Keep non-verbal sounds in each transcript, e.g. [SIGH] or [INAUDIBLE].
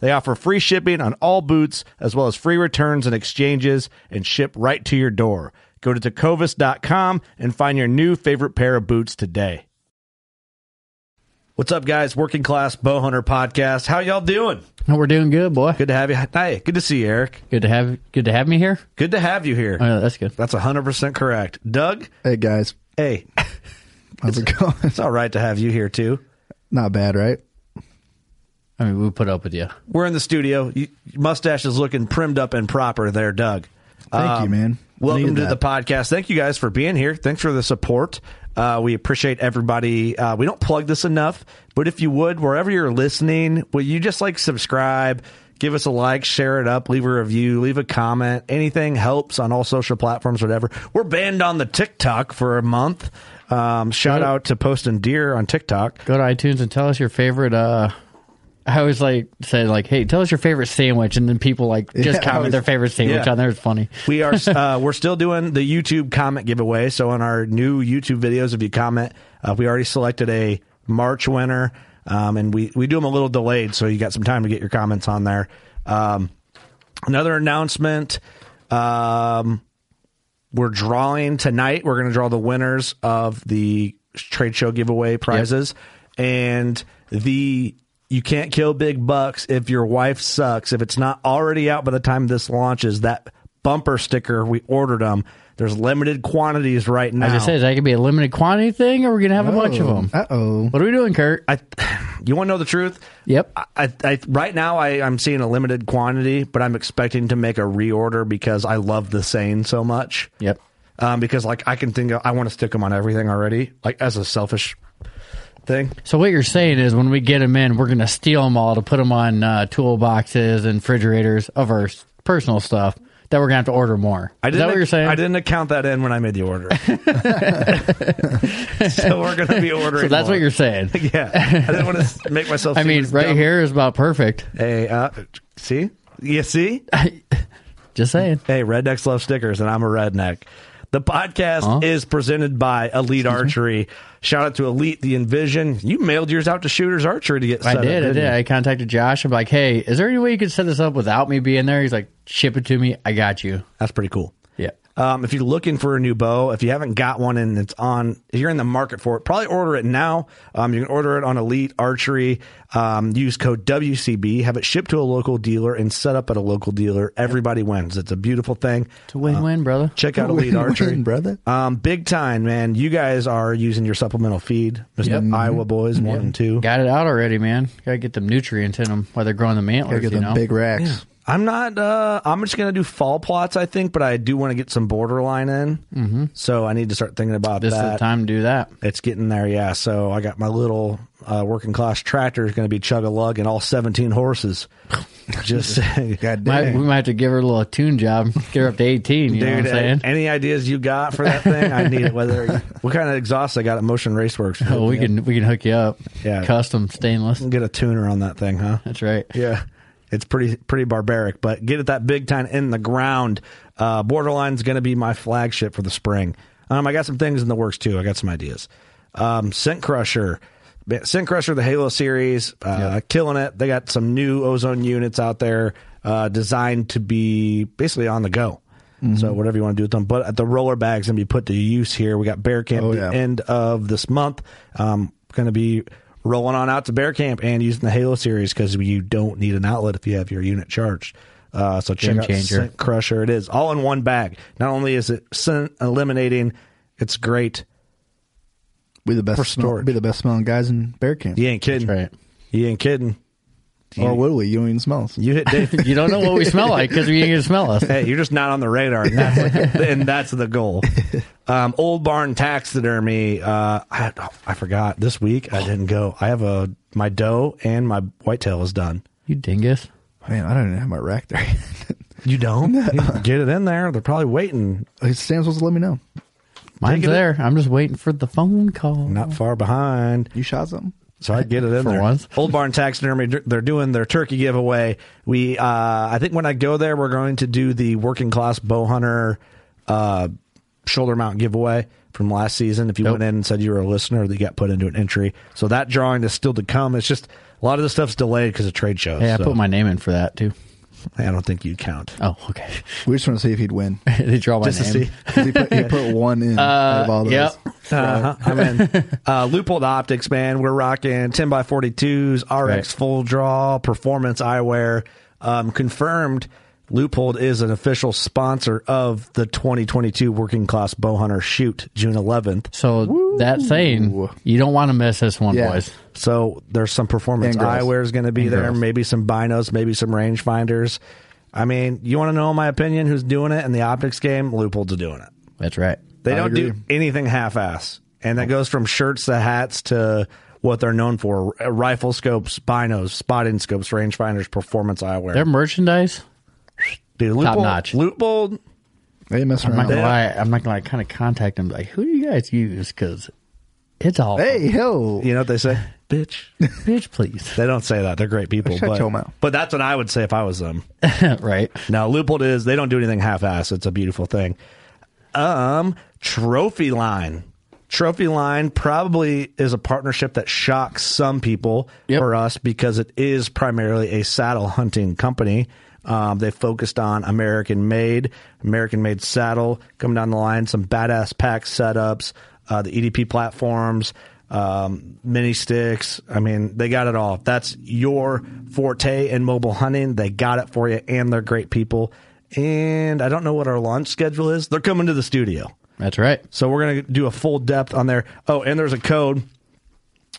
They offer free shipping on all boots, as well as free returns and exchanges, and ship right to your door. Go to tecovas.com and find your new favorite pair of boots today. What's up, guys? Working Class Bowhunter Podcast. How y'all doing? We're doing good, boy. Good to have you. Hey, good to see you, Eric. Good to have good to have me here. Good to have you here. Oh, yeah, that's good. That's 100% correct. Doug? Hey guys, Hey, [LAUGHS] how's it going? it's all right to have you here, too. Not bad, right? I mean, we'll put up with you. We're in the studio. You, your mustache is looking primed up and proper there, Doug. Thank you, man. Welcome to that. the podcast. Thank you guys for being here. Thanks for the support. Uh, we appreciate everybody. Uh, we don't plug this enough, but if you would, wherever you're listening, will you just like subscribe, give us a like, share it up, leave a review, leave a comment. Anything helps on all social platforms, whatever. We're banned on the TikTok for a month. Um, shout out to Posting Deer on TikTok. Go to iTunes and tell us your favorite. uh I always like say like, "Hey, tell us your favorite sandwich," and then people like just Yeah, comment always- their favorite sandwich Yeah. on there. It's funny. We are [LAUGHS] uh, we're still doing the YouTube comment giveaway. So on our new YouTube videos, if you comment, uh, we already selected a March winner, um, and we we do them a little delayed, so you got some time to get your comments on there. Um, another announcement. Um, we're drawing tonight. We're going to draw the winners of the trade show giveaway prizes, and the you can't kill big bucks if your wife sucks. If it's not already out by the time this launches, that bumper sticker we ordered them. There's limited quantities right now. As I just said that could be a limited quantity thing, or we're gonna have a bunch of them. Uh oh. What are we doing, Kurt? I, you want to know the truth? Yep. I, I, I right now I, I'm seeing a limited quantity, but I'm expecting to make a reorder because I love the saying so much. Yep. Um, because like I can think of, I want to stick them on everything already, like as a selfish thing. So what you're saying is, when we get them in, we're gonna steal them all to put them on uh, toolboxes and refrigerators of our personal stuff. That we're gonna have to order more. I is didn't. that what you're saying? I didn't account that in when I made the order. [LAUGHS] so we're going to be ordering. So that's more. what you're saying. [LAUGHS] Yeah, I didn't want to make myself. I mean, right dumb. here is about perfect. Hey, uh, see, you see. [LAUGHS] Just saying. Hey, rednecks love stickers, and I'm a redneck. The podcast Huh? is presented by Elite Archery. Shout out to Elite the Envision. You mailed yours out to Shooters Archery to get. I set did. Up, I did. you? I contacted Josh. I'm like, hey, is there any way you could set this up without me being there? He's like, ship it to me. I got you. That's pretty cool. Yeah. Um, if you're looking for a new bow, if you haven't got one and it's on, if you're in the market for it, probably order it now. Um, you can order it on Elite Archery. Um, use code WCB, have it shipped to a local dealer and set up at a local dealer. Everybody wins. It's a beautiful thing. It's a win-win, brother. Check out Elite Win-win, Archery, brother. Um, big time, man. You guys are using your supplemental feed, Mr. Iowa boys one and two. Got it out already, man. Got to get them nutrients in them while they're growing the antlers. Gotta get you them know? big racks. I'm not. Uh, I'm just gonna do fall plots, I think, but I do want to get some borderline in. Mm-hmm. So I need to start thinking about This is the time to do that. It's getting there, yeah. So I got my little uh, working class tractor is going to be chug a lug and all 17 horses. [LAUGHS] Just. [LAUGHS] God Might, we might have to give her a little tune job. [LAUGHS] Get her up to 18. You know what I'm saying? any ideas you got for that thing? I need it. Whether what kind of exhaust I got at Motion Raceworks? Oh, we can we can hook you up. Yeah. Custom stainless. get a tuner on that thing, huh? That's right. Yeah. It's pretty pretty barbaric, but get it that big time in the ground. Uh, Borderline's going to be my flagship for the spring. Um, I got some things in the works too. I got some ideas. Um, Scent Crusher, Scent Crusher, the Halo series, uh, killing it. They got some new ozone units out there uh, designed to be basically on the go. So whatever you want to do with them, but the roller bag's gonna be put to use here. We got Bear Camp Oh, yeah. the end of this month. Um, gonna be rolling on out to Bear Camp and using the Halo series because you don't need an outlet if you have your unit charged. Uh, so check Game out changer. Scent Crusher. It is all in one bag. Not only is it scent eliminating, it's great. Be the For best. Smell, storage. be the best smelling guys in bear camp. You ain't kidding. That's right. You ain't kidding. Or will we? You don't even smell us. You. You don't know what we smell like because we ain't gonna smell us. hey, you're just not on the radar, and that's, and that's the goal. [LAUGHS] Um, Old Barn Taxidermy. Uh, I, I forgot this week. I didn't go. I have a my doe and my whitetail is done. You dingus. Man, I don't even have my rack there. You don't get it in there. They're probably waiting. Sam's supposed to let me know. Mine's Take it- there. I'm just waiting for the phone call. Not far behind. You shot something? So I get it in [LAUGHS] For there. once. Old Barn Taxidermy, they're doing their turkey giveaway. We, uh, I think when I go there, we're going to do the working class bow hunter uh, shoulder mount giveaway from last season. If you went in and said you were a listener, you got put into an entry. So that drawing is still to come. It's just a lot of the stuff's delayed because of trade shows. Hey, I put my name in for that too. I don't think you'd count. Oh, okay. We just want to see if he'd win. [LAUGHS] they draw my Just to name. see. 'Cause He put, he put [LAUGHS] one in out of all those. Yep. Uh-huh. I'm in. Uh, [LAUGHS] Leupold Optics, man. We're rocking 10 by 42s, RX Right. full draw, performance eyewear. Um, confirmed, Leupold is an official sponsor of the 2022 Working Class Bow Hunter Shoot, June 11th. So that saying, you don't want to miss this one, Yeah. boys. So there's some performance And eyewear is going to be And there, girls. maybe some binos, maybe some rangefinders. I mean, you want to know my opinion? Who's doing it in the optics game? Leupold's doing it. That's right. They I don't do anything half-ass, and that goes from shirts to hats to what they're known for: rifle scopes, binos, spotting scopes, rangefinders, performance eyewear. Their merchandise, Dude, top Leupold- notch. Leupold, They ain't messing I'm not gonna lie. I'm not gonna like, kind of contact them. Like, who do you guys use? Because it's all Hey, ho. you know what they say, [SIGHS] bitch. bitch, please. They don't say that. They're great people, Shut but, mouth. but that's what I would say if I was them. [LAUGHS] right. Now, Leupold is they don't do anything half-ass. It's a beautiful thing. Um, Trophy Line. Trophy Line probably is a partnership that shocks some people Yep. or us because it is primarily a saddle hunting company. Um, they focused on American made, American made saddle coming down the line, some badass pack setups, uh, the EDP platforms, um, mini sticks. I mean, they got it all. If that's your forte in mobile hunting, they got it for you, and they're great people. And I don't know what our launch schedule is. They're coming to the studio. That's right. So we're gonna do a full depth on there. Oh, and there's a code.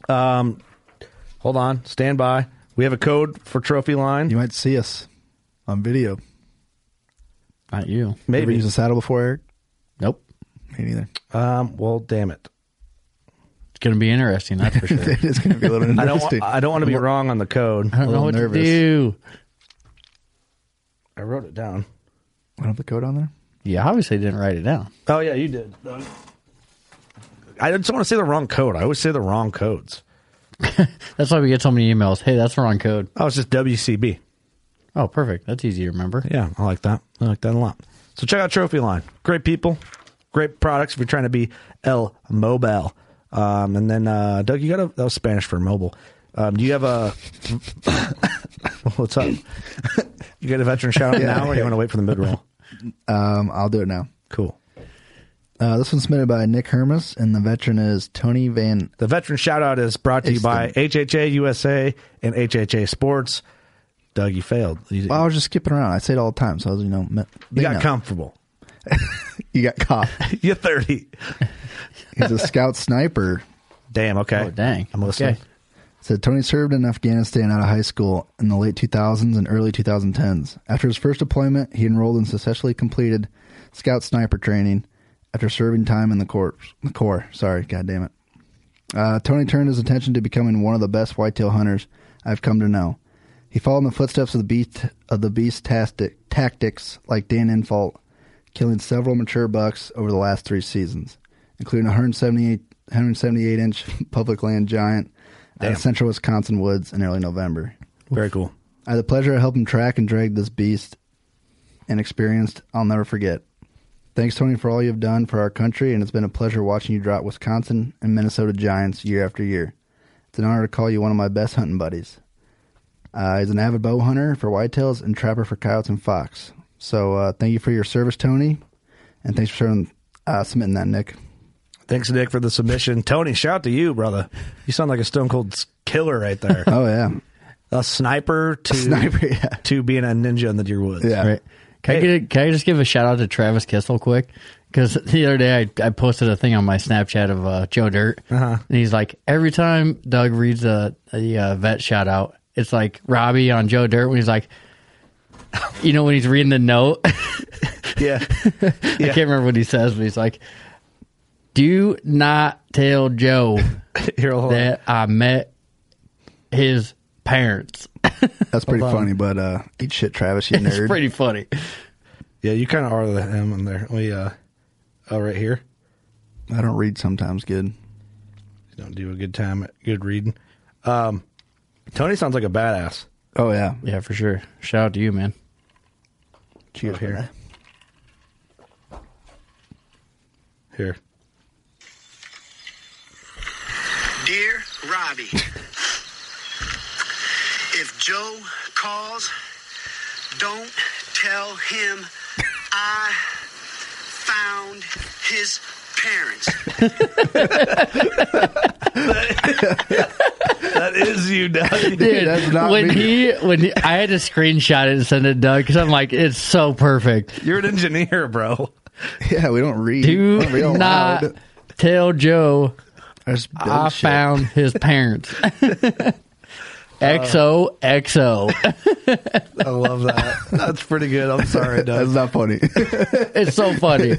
Um, hold on, stand by. We have a code for Trophy Line. You might see us on video. Not you. Maybe Ever Maybe. used a saddle before, Eric? Nope. Me neither. Um, well, damn it. It's gonna be interesting. That's for [LAUGHS] sure. it's going to be a little I don't. interesting. I don't want to be wrong on the code. I don't know little what nervous. to do. I wrote it down. I don't have the code on there. You obviously didn't write it down. Oh yeah, you did. I just want to say the wrong code. I always say the wrong codes. [LAUGHS] That's why we get so many emails. Hey, that's the wrong code. Oh, it's just WCB. Oh, perfect. That's easy to remember. Yeah, I like that. I like that a lot. So check out Trophy Line. Great people, great products. If you're trying to be El Mobile, um, and then uh, Doug, you got a that was Spanish for mobile. Um, do you have a [COUGHS] what's up? you got a veteran shout out Yeah. now, or do you want to wait for the mid roll? Um, I'll do it now. Cool. Uh, this one's submitted by Nick Hermas, and the veteran is Tony Van. The veteran shout out is brought to you by HHA USA and HHA Sports. Doug, you failed. You, Well, I was just skipping around. I say it all the time, so I was, you know, you got know. comfortable. [LAUGHS] you got caught. [LAUGHS] You're 30. He's a scout sniper. Damn. Okay. Oh, dang. I'm listening. Okay. Said Tony served in Afghanistan out of high school in the late 2000s and early 2010s. After his first deployment, he enrolled and successfully completed scout sniper training after serving time in the corps. The Corps, sorry, god damn it. Uh, Tony turned his attention to becoming one of the best whitetail hunters I've come to know. He followed in the footsteps of the beast of the beast tastic, tactics like Dan Infalt, killing several mature bucks over the last three seasons, including a 178 178 inch [LAUGHS] public land giant out of central Wisconsin woods in early November. Very cool. I had the pleasure of helping track and drag this beast and experienced I'll never forget. Thanks, Tony, for all you've done for our country, and it's been a pleasure watching you drop Wisconsin and Minnesota Giants year after year. It's an honor to call you one of my best hunting buddies. Uh, he's an avid bow hunter for whitetails and trapper for coyotes and fox. So uh, thank you for your service, Tony, and thanks for sharing, uh, submitting that, Nick. Thanks, Nick, for the submission. Tony, shout out to you, brother. You sound like a stone cold killer right there. Oh yeah, a sniper to Sniper, [LAUGHS] yeah. to being a ninja in the deer woods. yeah. Right. Can I, Hey. get can I just give a shout out to Travis Kissel quick? Because [LAUGHS] the other day I, I posted a thing on my Snapchat of uh, Joe Dirt, Uh-huh. and he's like, every time Doug reads a, a, uh vet shout out, it's like Robbie on Joe Dirt when he's like, you know, when he's reading the note. [LAUGHS] yeah. I can't remember what he says, but he's like, "Do not tell Joe Here, hold on. that I met his parents." [LAUGHS] That's pretty Hold on. funny, but uh, eat shit, Travis, you [LAUGHS] It's nerd. pretty funny. Yeah, you kind of are the M in there. We uh, oh, right here. I don't read sometimes good. You don't do a good time at good reading. Um, Tony sounds like a badass. Oh yeah, Yeah, for sure. Shout out to you, man. cheers here. Here. Dear Robbie, if Joe calls, don't tell him I found his parents. [LAUGHS] [LAUGHS] That is you, Doug. [LAUGHS] Dude, That's not when me. he when he, I had to screenshot it and send it to Doug because I'm like, it's so perfect. You're an engineer, bro. Yeah, we don't read. Do we don't not loud. tell Joe I, I shit. found his parents. [LAUGHS] XO XO. [LAUGHS] I love that. That's pretty good. I'm sorry, That's Doug. not funny. [LAUGHS] It's so funny.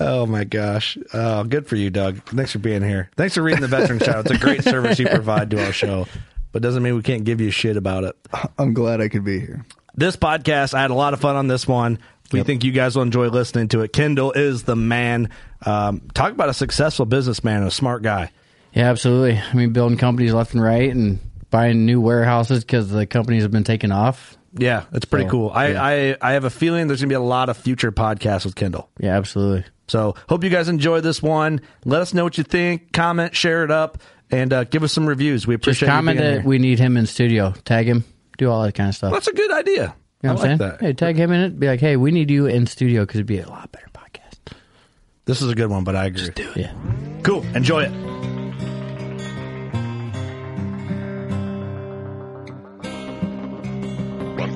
Oh my gosh. Oh, good for you, Doug. Thanks for being here. Thanks for reading the veteran shout. It's a great service you [LAUGHS] provide to our show, but doesn't mean we can't give you shit about it. I'm glad I could be here. this podcast, I had a lot of fun on this one. We think you guys will enjoy listening to it. Kendall is the man. Um, talk about a successful businessman, a smart guy. Yeah, absolutely. I mean, building companies left and right and buying new warehouses because the companies have been taken off. Yeah, that's pretty So, cool. I, yeah. I I have a feeling there's gonna be a lot of future podcasts with Kendall. Yeah, absolutely. So hope you guys enjoy this one. Let us know what you think. Comment, share it up, and uh, give us some reviews. We Just appreciate comment you being that we need him in studio. Tag him. Do all that kind of stuff. That's a good idea. you know I what I'm like saying? that. Hey, tag him in it. Be like, hey, we need you in studio because it'd be a lot better podcast. This is a good one, but I agree. do Yeah. Cool. Enjoy it.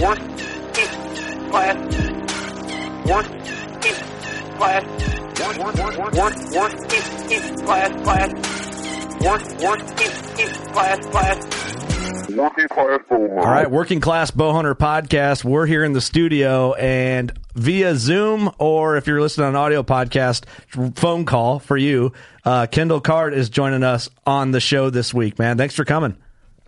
Working Class. Working Class. Work, work, work, work, work, class, class. Work, work, class, class. Working class All right, Working Class Bowhunter Podcast. We're here in the studio and via Zoom, or if you're listening on audio podcast, phone call for you. Uh, Kendall Card is joining us on the show this week, man. Thanks for coming.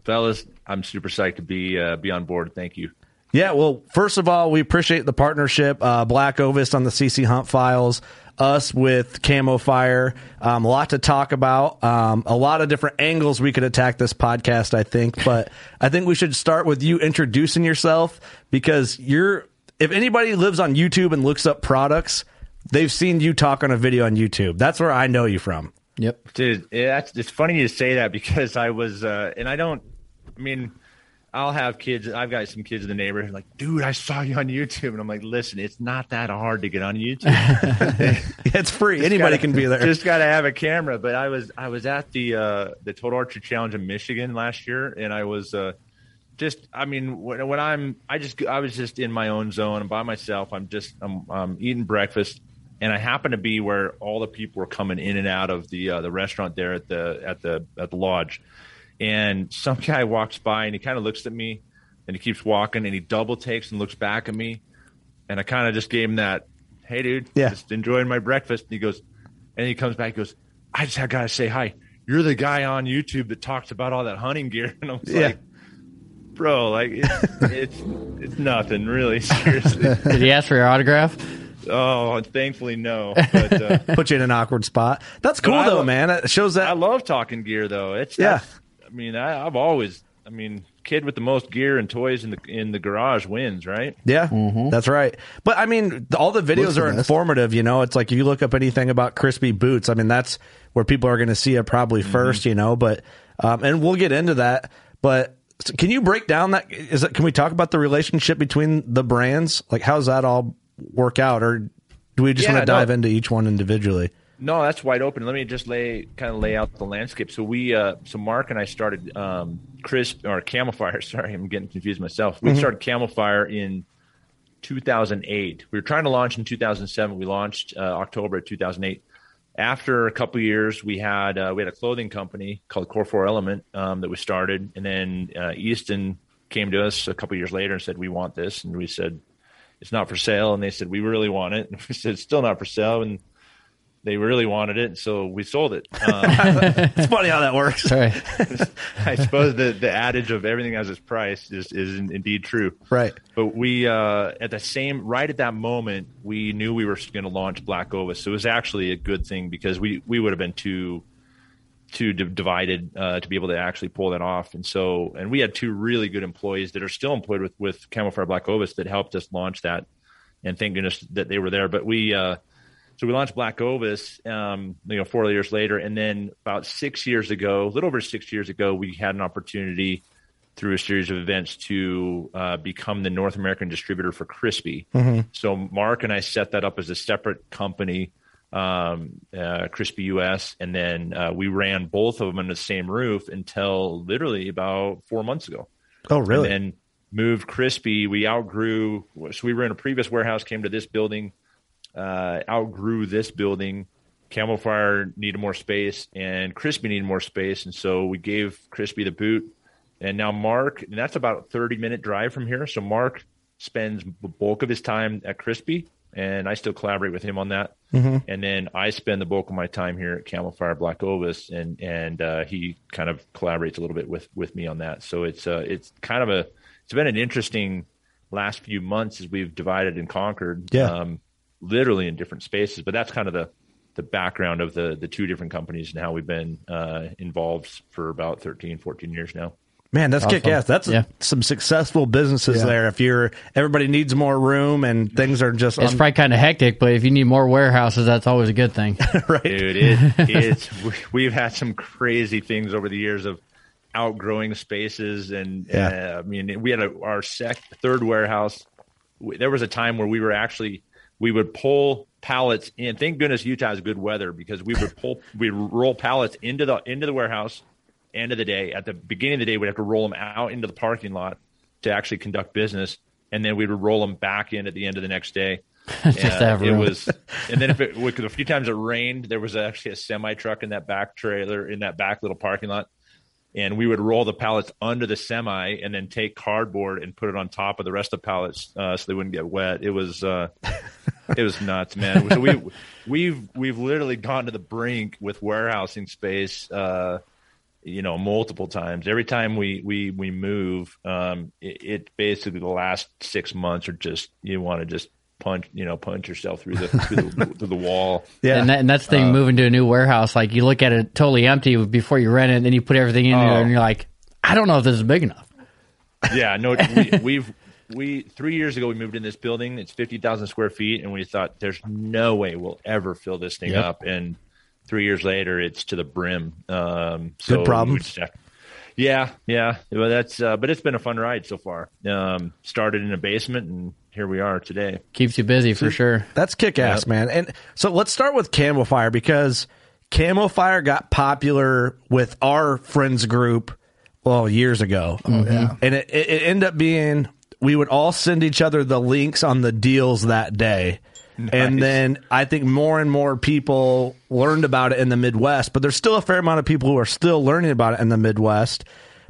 fellas. I'm super psyched to be uh, be on board. Thank you. Yeah, well, first of all, we appreciate the partnership. Uh, Black Ovis on the CC Hunt files, us with Camo Fire. Um, a lot to talk about. Um, a lot of different angles we could attack this podcast, I think. But I think we should start with you introducing yourself because you're, if anybody lives on YouTube and looks up products, they've seen you talk on a video on YouTube. That's where I know you from. Yep. Dude, yeah, it's funny you say that because I was, uh, and I don't, I mean, I'll have kids. I've got some kids in the neighborhood like, dude, I saw you on YouTube, and I'm like, listen, it's not that hard to get on YouTube. [LAUGHS] it's free. Just Anybody gotta- can be there. Just got to have a camera. But I was I was at the uh, the Total Archery Challenge in Michigan last year, and I was uh, just I mean when, when I'm I just I was just in my own zone. I'm by myself. I'm just I'm, I'm eating breakfast, and I happen to be where all the people were coming in and out of the uh, the restaurant there at the at the at the lodge, and some [LAUGHS] guy walks by and he kind of looks at me, and he keeps walking and he double takes and looks back at me, and I kind of just gave him that, hey dude, Yeah. just enjoying my breakfast. And he goes, and he comes back, he goes, I just got to say hi. You're the guy on YouTube that talks about all that hunting gear, [LAUGHS] and I'm Yeah. like, bro, like it's [LAUGHS] it's it's nothing really. Seriously. Did he ask for your autograph? Oh, thankfully no. But uh, Put you in an awkward spot. That's cool though, lo- man. It shows that I love talking gear though. It's Yeah. that's- I mean, I, I've always. I mean, kid with the most gear and toys in the in the garage wins, right? Yeah, that's right. But I mean, all the videos Looks the are informative. You know, it's like if you look up anything about Crispi boots, I mean, that's where people are going to see it probably 1st You know, but um, and we'll get into that. But so can you break down that? Is it? Can we talk about the relationship between the brands? Like, how's that all work out, or do we just Yeah, want to no. dive into each one individually? No, that's wide open. Let me just lay kind of lay out the landscape. So we, uh, so Mark and I started um, Crisp or Camo Fire. [LAUGHS] Sorry, I'm getting confused myself. We started Camo Fire in 2008. We were trying to launch in 2007. We launched uh, October of 2008. After a couple of years, we had uh, we had a clothing company called Core Four Element um, that we started, and then uh, Easton came to us a couple of years later and said, "We want this," and we said, "It's not for sale," and they said, "We really want it," and [LAUGHS] we said, "It's still not for sale," and they really wanted it, so we sold it. [LAUGHS] Um, It's funny how that works. Right. [LAUGHS] I suppose the, the adage of everything has its price is, is indeed true. Right. But we, uh, at the same, right at that moment, we knew we were going to launch Black Ovis. So it was actually a good thing because we, we would have been too, too di- divided uh, to be able to actually pull that off. And so, and we had two really good employees that are still employed with, with Camo Fire Black Ovis that helped us launch that. And thank goodness that they were there. But we, uh, so we launched Black Ovis, um, you know, four years later, and then about six years ago, a little over six years ago, we had an opportunity through a series of events to uh, become the North American distributor for Crispi. So Mark and I set that up as a separate company, um, uh, Crispi US, and then uh, we ran both of them under the same roof until literally about four months ago. Oh, really? and then moved Crispi we outgrew so we were in a previous warehouse came to this building uh, outgrew this building. Camo Fire needed more space and Crispi needed more space. And so we gave Crispi the boot. And now mark and that's about a 30 minute drive from here. So mark spends the bulk of his time at Crispi and i still collaborate with him on that. And then i spend the bulk of my time here at Camo Fire black ovis and and uh, he kind of collaborates a little bit with with me on that. So it's uh it's kind of a it's been an interesting last few months as we've divided and conquered. Yeah. um, literally in different spaces but that's kind of the the background of the the two different companies and how we've been uh, involved for about 13 14 years now Man, that's kick ass. That's Yeah. some successful businesses Yeah. there. If you're everybody needs more room and things are just It's un- probably kind of hectic, but if you need more warehouses, that's always a good thing. [LAUGHS] right. dude it, it's [LAUGHS] we- we've had some crazy things over the years of outgrowing spaces and Yeah. uh, i mean we had a, our sec third warehouse w- there was a time where we were actually we would pull pallets in. Thank goodness utah has good weather because we would pull [LAUGHS] we'd roll pallets into the into the warehouse end of the day. At the beginning of the day we'd have to roll them out into the parking lot to actually conduct business and then we would roll them back in at the end of the next day. [LAUGHS] It was, [LAUGHS] and then if it a few times it rained, there was actually a semi truck in that back trailer in that back little parking lot, and we would roll the pallets under the semi and then take cardboard and put it on top of the rest of the pallets uh, so they wouldn't get wet. It was uh, it was nuts, man. So we we've we've literally gone to the brink with warehousing space. Uh, you know, multiple times. Every time we we we move, um, it, it basically the last six months are just you want to just punch you know punch yourself through the through the, [LAUGHS] through the wall. Yeah. And, that, and that's the thing, moving to a new warehouse. Like you look at it totally empty before you rent it, and then you put everything in Oh. there, and you're like, I don't know if this is big enough. Yeah, no, we, we've we three years ago we moved in this building. It's fifty thousand square feet, and we thought there's no way we'll ever fill this thing Yep. up. And three years later, it's to the brim. Um, so Good problems. we Yeah, yeah. Well, that's uh, but it's been a fun ride so far. Um, started in a basement, and here we are today. Keeps you busy for sure. That's kick ass, Yep. man. And so let's start with Camo Fire because Camo Fire got popular with our friends group, well, years ago. Oh, yeah. And it, it, it ended up being we would all send each other the links on the deals that day. And then I think more and more people learned about it in the Midwest, but there's still a fair amount of people who are still learning about it in the Midwest.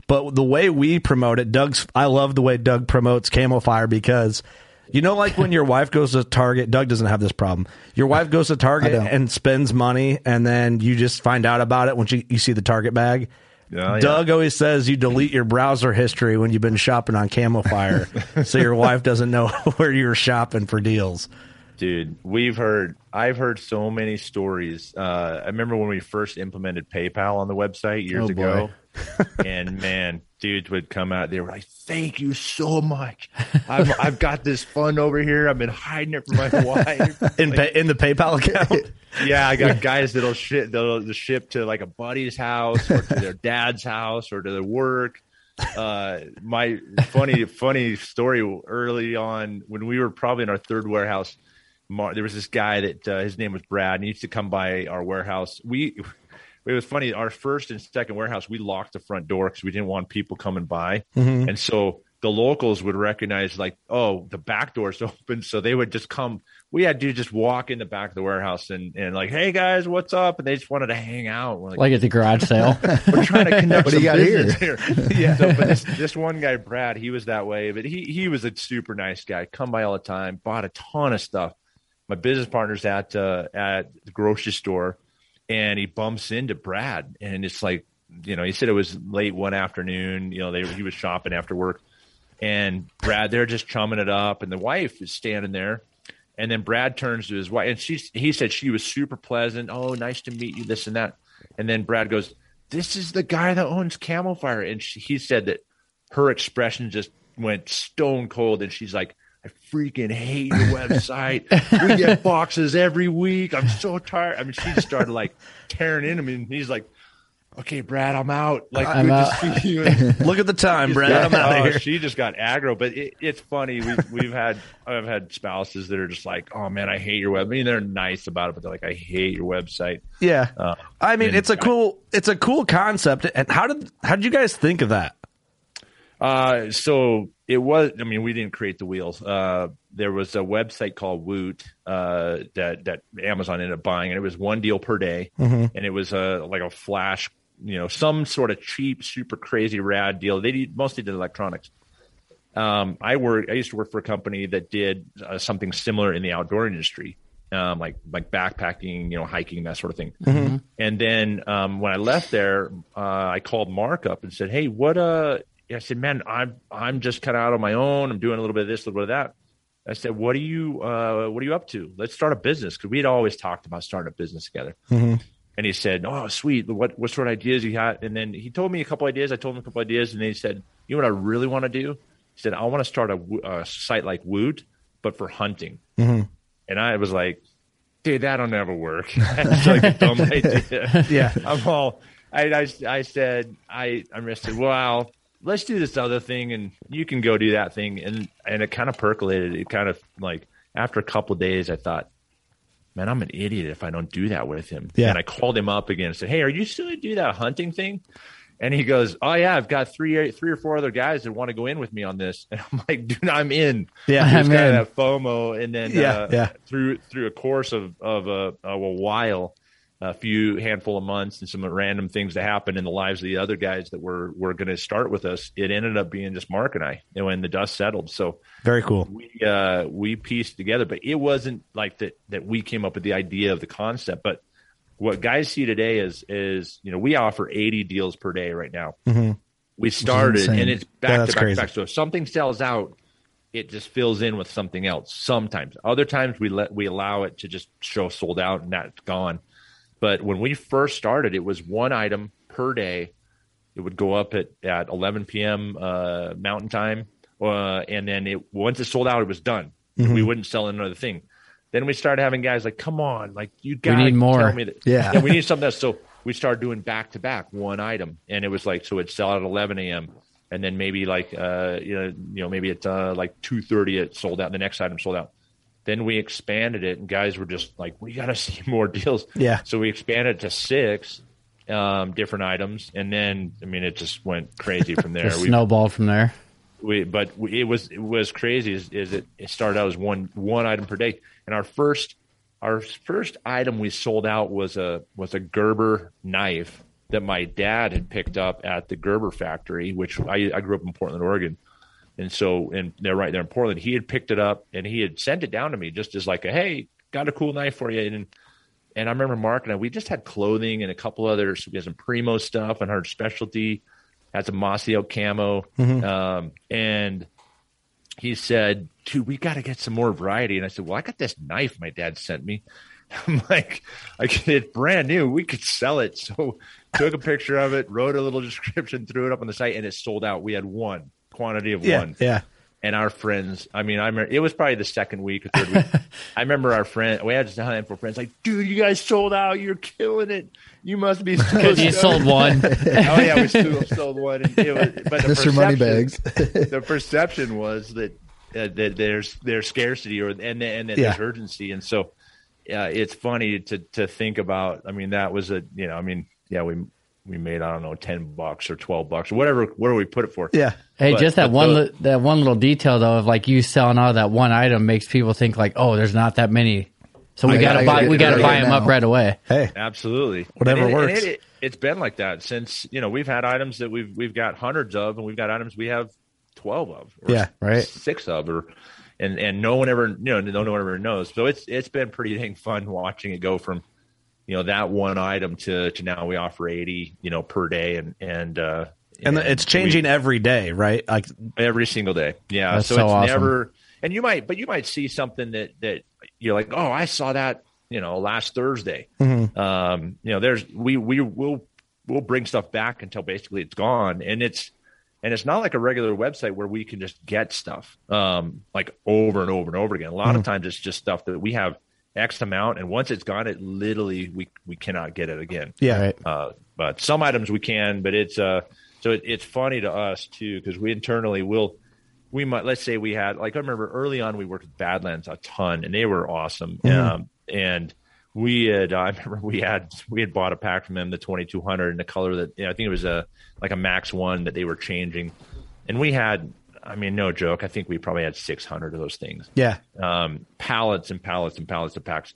But the way we promote it, Doug's, I love the way Doug promotes Camo Fire because, you know, like when your wife goes to Target, Doug doesn't have this problem. Your wife goes to Target and spends money, and then you just find out about it when you, you see the Target bag. Yeah, yeah. Doug always says you delete your browser history when you've been shopping on Camo Fire, [LAUGHS] so your wife doesn't know [LAUGHS] where you're shopping for deals. Dude, we've heard, I've heard so many stories. Uh, I remember when we first implemented PayPal on the website years Oh, ago. [LAUGHS] and man, dudes would come out. They were like, "Thank you so much. [LAUGHS] I've I've got this fund over here. I've been hiding it from my [LAUGHS] wife." In pay, in the PayPal account, [LAUGHS] Yeah, I got guys that'll ship they'll ship to like a buddy's house or to their dad's house or to their work. Uh, my funny funny story early on when we were probably in our third warehouse. Mar- there was this guy that uh, his name was Brad. And he used to come by our warehouse. We it was funny. Our first and second warehouse, we locked the front door because we didn't want people coming by, and so the locals would recognize like, oh, the back door's [LAUGHS] open, so they would just come. We had to just walk in the back of the warehouse and and like, hey guys, what's up? And they just wanted to hang out. We're like, Like at the garage sale. [LAUGHS] we're trying to connect [LAUGHS] What do you got business here. yeah. So, but this this one guy, Brad, he was that way, but he he was a super nice guy. Come by all the time, bought a ton of stuff. My business partner's at uh, at the grocery store, and he bumps into Brad, and it's like, you know, he said it was late one afternoon. You know, they he was shopping after work, and Brad, they're just chumming it up, and the wife is standing there. And then Brad turns to his wife, and she he said she was super pleasant. Oh, nice to meet you, this and that. And then Brad goes, "This is the guy that owns Camo Fire." And she, he said that her expression just went stone cold, and she's like, "I freaking hate your website. we get [LAUGHS] boxes every week. I'm so tired." I mean, she just started like tearing into me, and he's like, "Okay, Brad, I'm out. Like, I'm good out. to see [LAUGHS] you." And [LAUGHS] look at the time, Brad. I'm out oh, of here. She just got aggro, but it, it's funny. We've we've had I've had spouses that are just like, "Oh man, I hate your web." I mean, they're nice about it, but they're like, "I hate your website." Yeah, Uh, I mean, it's a I- cool, it's a cool concept. And how did how did you guys think of that? Uh, so it was. I mean, we didn't create the wheels. Uh, there was a website called Woot uh, that that Amazon ended up buying, and it was one deal per day, and it was a like a flash, you know, some sort of cheap, super crazy, rad deal. They did, mostly did electronics. Um, I work. I used to work for a company that did uh, something similar in the outdoor industry, um, like like backpacking, you know, hiking, that sort of thing. And then um, when I left there, uh, I called Mark up and said, "Hey, what?" Uh, I said, "Man, I'm I'm just kind of out on my own. I'm doing a little bit of this, a little bit of that." I said, "What are you uh, What are you up to? Let's start a business because we had always talked about starting a business together." And he said, "Oh, sweet. What what sort of ideas you had?" And then he told me a couple ideas. I told him a couple ideas, and then he said, "You know what I really want to do?" He said, "I want to start a, a site like Woot, but for hunting." And I was like, "Dude, that'll never work. [LAUGHS] That's like a dumb [LAUGHS] idea." Yeah. I'm all. I, I, I said I I said, well, let's do this other thing, and you can go do that thing, and and it kind of percolated. It kind of like after a couple of days, I thought, man, I'm an idiot if I don't do that with him. Yeah. And I called him up again and said, hey, are you still gonna do that hunting thing? And he goes, oh yeah, I've got three three or four other guys that want to go in with me on this. [LAUGHS] And I'm like, dude, I'm in. Yeah, I'm kind in. of that FOMO, and then Yeah, uh, yeah. through through a course of of a, of a while, a few handful of months, and some random things that happened in the lives of the other guys that were were going to start with us, it ended up being just Mark and I. And when the dust settled, so Very cool. we uh, we pieced together, but it wasn't like that that we came up with the idea of the concept. But what guys see today is is you know we offer 80 deals per day right now. We started and it's back that's to back crazy. to back. So if something sells out, it just fills in with something else. Sometimes, other times we let we allow it to just show sold out and that's gone. But when we first started, it was one item per day. It would go up at, at 11 p.m. Uh, Mountain Time, uh, and then it once it sold out, it was done. Mm-hmm. We wouldn't sell another thing. Then we started having guys like, "Come on, like you got more." Tell me that, Yeah. we need something else." So we started doing back to back one item, and it was like so it'd sell out at 11 a.m. and then maybe like uh, you know you know maybe at uh, like 2:30 it sold out. The next item sold out. Then we expanded it, and guys were just like, "We got to [LAUGHS] see more deals." Yeah. So we expanded to six um, different items, and then I mean it just went crazy from [LAUGHS] there. We- snowballed from there. we but we, it was it was crazy is, is it, it started out as one one item per day and our first our first item we sold out was a was a gerber knife that my dad had picked up at the gerber factory which i, I grew up in portland oregon and so and they're right there in portland he had picked it up and he had sent it down to me just as like a hey got a cool knife for you and and i remember mark and I, we just had clothing and a couple others we had some primo stuff and our specialty had some mossy oak camo um, and he said, dude, we got to get some more variety. And I said, well, I got this knife my dad sent me. [LAUGHS] I'm like, I get it brand new. We could sell it. So [LAUGHS] took a picture of it, wrote a little description, threw it up on the site, and it sold out. We had one quantity of Yeah, one. yeah. And our friends, I mean, I remember it was probably the second week or third week. [LAUGHS] I remember our friend, we had just a handful of friends like, dude, you guys sold out. You're killing it. You must be [LAUGHS] so Because you sold one. [LAUGHS] oh yeah, we sold, sold one. And it was, but the Mr. Moneybags. the perception was that uh, that there's there's scarcity or and and that Yeah. there's urgency, and so uh, it's funny to to think about. I mean, that was a you know, I mean, yeah, we we made I don't know ten bucks or twelve bucks or whatever. What do we put it for? Yeah. Hey, But- just that one the- that one little detail though of like you selling out that one item makes people think like, oh, there's not that many, so we I gotta gotta buy we gotta buy them now. up right away. Hey, Absolutely, Whatever And it- and works. it, has been like that since you know we've had items that we've we've got hundreds of, and we've got items we have twelve of, or Yeah, right. six of, or and and no one ever you know no one ever knows. So it's it's been pretty dang fun watching it go from you know that one item to to now we offer eighty you know per day, and and uh, and it's changing every day, right? Like every single day. Yeah. So, so it's awesome. never and you might but you might see something that that you're like, "Oh, I saw that, you know, last Thursday." Mm-hmm. Um, you know, there's we we will we'll bring stuff back until basically it's gone and it's and it's not like a regular website where we can just get stuff um like over and over and over again. A lot Mm-hmm. of times it's just stuff that we have X amount and once it's gone it literally we we cannot get it again. yeah, Right. Uh, but some items we can, but it's uh, so it, it's funny to us too because we internally will we might let's say we had like I remember early on we worked with Badlands a ton and they were awesome um, and we had [LAUGHS] I remember we had we had bought a pack from them the 2200 in the color that you know, I think it was a like a max one that they were changing and we had I mean no joke I think we probably had 600 of those things yeah, um, pallets and pallets and pallets of packs.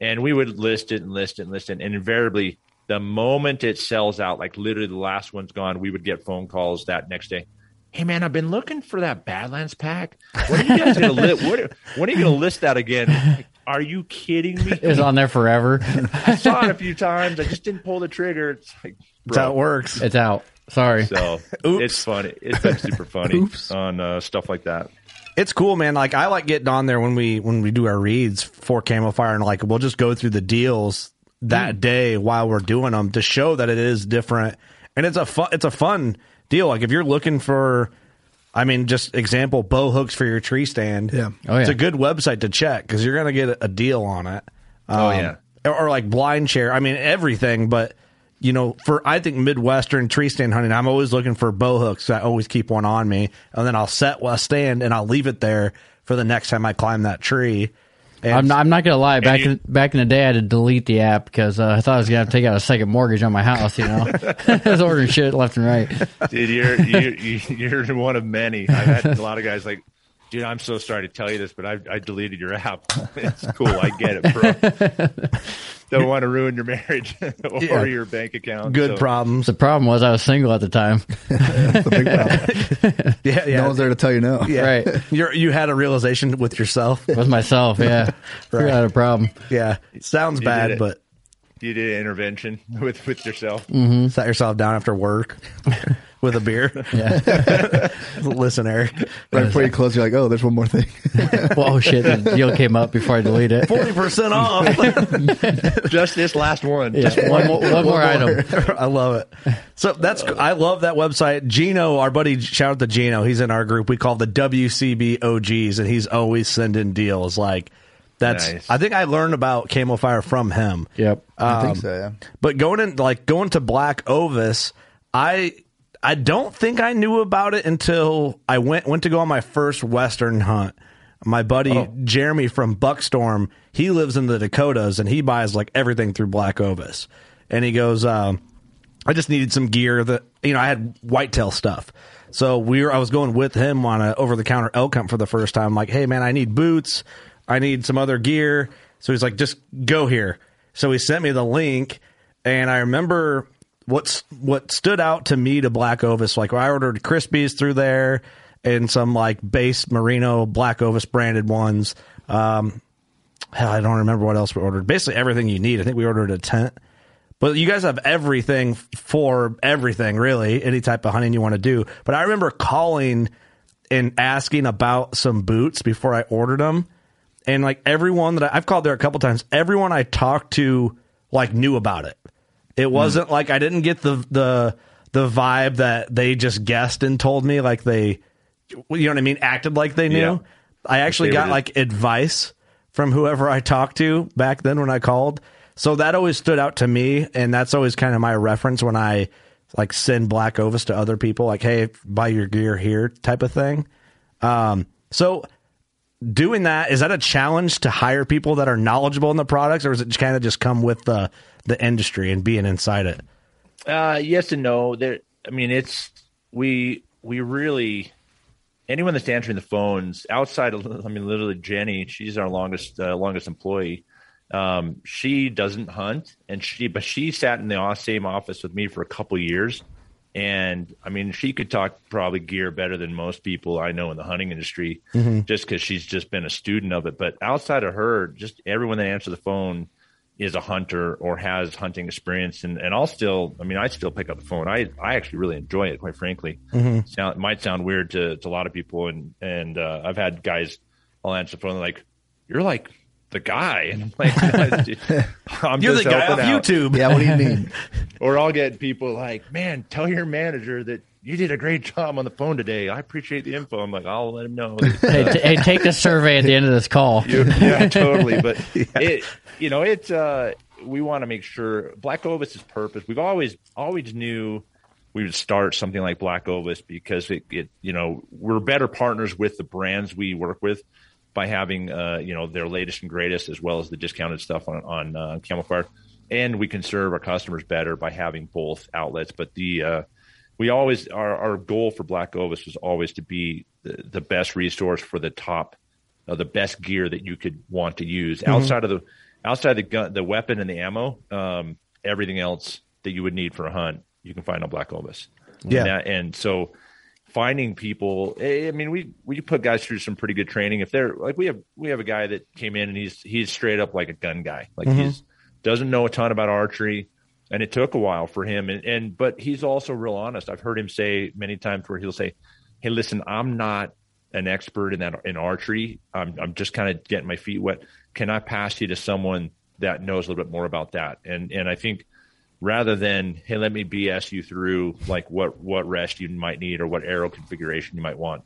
And we would list it and list it and list it. And invariably, the moment it sells out, like literally the last one's gone, we would get phone calls that next day. Hey man, I've been looking for that Badlands pack. When are you guys gonna li- what, when are you gonna list that again? Like, are you kidding me? It was on there forever. I saw it a few times. I just didn't pull the trigger. It's like that's how it works. it's out. Sorry. So [LAUGHS] Oops. it's funny. It's been super funny on uh, stuff like that. it's cool, man. Like I like getting on there when we when we do our reads for Camo Fire, and like we'll just go through the deals that day while we're doing them to show that it is different, and it's a fun it's a fun deal. Like if you're looking for, I mean, just example bow hooks for your tree stand. Yeah. Oh, it's yeah. a good website to check because you're gonna get a deal on it. Oh, Um, yeah. or, or like blind chair. I mean everything, but. You know, for I think Midwestern tree stand hunting, I'm always looking for bow hooks. I always keep one on me, and then I'll set a stand and I'll leave it there for the next time I climb that tree. And I'm not, I'm not gonna lie. Back you- in, back in the day, I had to delete the app because uh, I thought I was gonna have to take out a second mortgage on my house. You know, [LAUGHS] [LAUGHS] I was ordering shit left and right. Dude, you're you're you're one of many. I've had a lot of guys like, dude, I'm so sorry to tell you this, but I I deleted your app. [LAUGHS] It's cool, I get it, bro. [LAUGHS] Don't want to ruin your marriage [LAUGHS] or Yeah. your bank account. good so- problems. The problem was I was single at the time. That's the big problem. Yeah, yeah. No one's there to tell you no. yeah. Right. You're, you had a realization with yourself. With myself, yeah, Right. I had a problem. Yeah, sounds You bad, but You did an intervention with with yourself. Mm-hmm. sat yourself down after work with a beer. [LAUGHS] Yeah. [LAUGHS] Listen, Eric, Right before you close, you're like, oh, there's one more thing. [LAUGHS] well, oh shit, the deal came up before I delete it. forty percent off. Just this last one. Yeah, one more, one more item. I love it. So that's I love that website. Gino, our buddy, shout out to Gino. He's in our group. We call the WCB OGs, and he's always sending deals. Like That's Nice. I think I learned about Camo Fire from him. Yep. I think Um, so. Yeah. But going in like going to Black Ovis, I I don't think I knew about it until I went went to go on my first Western hunt. My buddy Oh. Jeremy from Buckstorm, he lives in the Dakotas and he buys like everything through Black Ovis. And he goes, um, I just needed some gear that you know I had whitetail stuff. So we were I was going with him on a over the counter elk hunt for the first time. like, hey man, I need boots, I need some other gear. So he's like, just go here. So he sent me the link, and I remember what's what stood out to me to Black Ovis. Like I ordered Crispis through there and some like base Merino Black Ovis branded ones. Um, hell, I don't remember what else we ordered. Basically everything you need. I think we ordered a tent. But you guys have everything for everything, really, any type of hunting you want to do. But I remember calling and asking about some boots before I ordered them. And like everyone that I, I've called there a couple times, everyone I talked to like knew about it. It wasn't like I didn't get the the the vibe that they just guessed and told me like they you know what I mean, acted like they knew. Yeah. I actually got like advice from whoever I talked to back then when I called. So that always stood out to me, and that's always kind of my reference when I like send Black Ovis to other people, like, "Hey, buy your gear here," type of thing. Um, so doing that is that a challenge to hire people that are knowledgeable in the products, or is it kind of just come with the the industry and being inside it? Uh, yes and no. There, I mean, it's we we really anyone that's answering the phones outside I mean, literally Jenny. She's our longest uh, longest employee. Um, she doesn't hunt, and she but she sat in the same office with me for a couple years. And I mean, she could talk probably gear better than most people I know in the hunting industry, just because she's just been a student of it. But outside of her, just everyone that answers the phone is a hunter or has hunting experience and, and I'll still I mean I still pick up the phone. I, I actually really enjoy it quite frankly. Sound, it might sound weird to, to a lot of people and and uh, I've had guys I'll answer the phone like you're like the guy and [LAUGHS] I'm [LAUGHS] like [LAUGHS] I'm You're the guy off out. YouTube. Yeah. What do you mean? Or I'll get people like, "Man, tell your manager that you did a great job on the phone today. I appreciate the info." I'm like, "I'll let him know." Hey, t- hey, take the survey at the end of this call. You- yeah, totally. But it, you know, it's uh, we want to make sure Black Ovis's purpose. We've always always knew we would start something like Black Ovis because it, it, you know, we're better partners with the brands we work with by having, uh, you know, their latest and greatest as well as the discounted stuff on on uh, Camo Fire, and we can serve our customers better by having both outlets. But the uh, we always our our goal for Black Ovis was always to be the, the best resource for the top uh, the best gear that you could want to use outside of the outside the gun, the weapon and the ammo. Um, everything else that you would need for a hunt, you can find on Black Ovis. Yeah. and, that- and so finding people. eh, I mean, we we put guys through some pretty good training. If they're like we have we have a guy that came in and he's he's straight up like a gun guy. Like he's doesn't know a ton about archery. And it took a while for him, and, and but he's also real honest. I've heard him say many times where he'll say, "Hey, listen, I'm not an expert in that in archery. I'm I'm just kind of getting my feet wet. Can I pass you to someone that knows a little bit more about that?" And and I think rather than hey, let me BS you through like what what rest you might need or what arrow configuration you might want,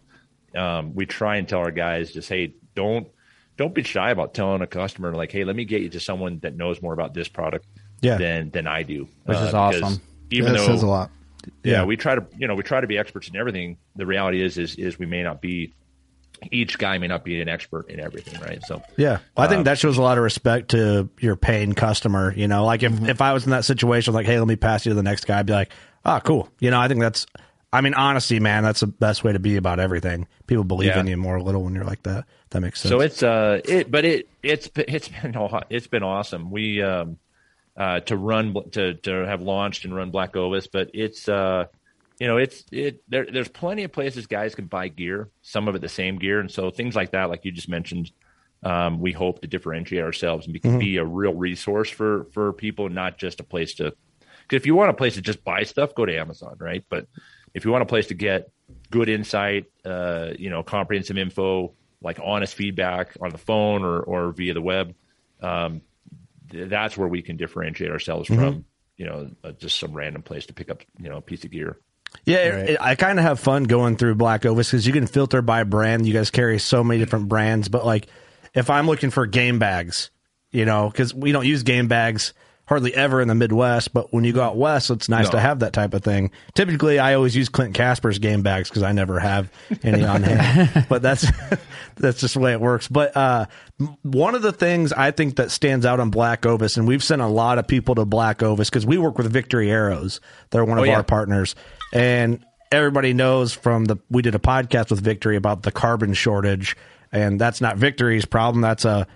um, we try and tell our guys just hey, don't don't be shy about telling a customer like hey, let me get you to someone that knows more about this product Yeah. than than I do, Which is awesome. Even that though says a lot. yeah, Yeah. we try to you know we try to be experts in everything. The reality is is is we may not be each guy may not be an expert in everything, right? So Yeah, I think that shows a lot of respect to your paying customer. You know, like if, if I was in that situation, like, hey, let me pass you to the next guy, I'd be like, ah, cool. You know, I think that's, I mean, honesty, man, that's the best way to be about everything. People believe Yeah. in you more a little when you're like that. That makes sense. So it's uh it but it it's it's been it's been awesome. We um uh to run to to have launched and run Black Ovis, but it's uh you know it's it there there's plenty of places guys can buy gear, some of it the same gear, and so things like that, like you just mentioned, um, we hope to differentiate ourselves and be, be a real resource for for people, not just a place to. Because if you want a place to just buy stuff, go to Amazon, right? But if you want a place to get good insight, uh, you know, comprehensive info, like honest feedback on the phone or, or via the web, um, th- that's where we can differentiate ourselves from, you know, uh, just some random place to pick up, you know, a piece of gear. Yeah, it- it- I kind of have fun going through Black Ovis because you can filter by brand. You guys carry so many different brands, but like if I'm looking for game bags, you know, because we don't use game bags hardly ever in the Midwest, but when you go out west, it's nice No. to have that type of thing. Typically, I always use Clint Casper's game bags because I never have any on hand. [LAUGHS] but that's [LAUGHS] that's just the way it works. But uh, one of the things I think that stands out on Black Ovis, and we've sent a lot of people to Black Ovis because we work with Victory Arrows. They're one of Oh, yeah. our partners, and everybody knows from the we did a podcast with Victory about the carbon shortage, and that's not Victory's problem. That's a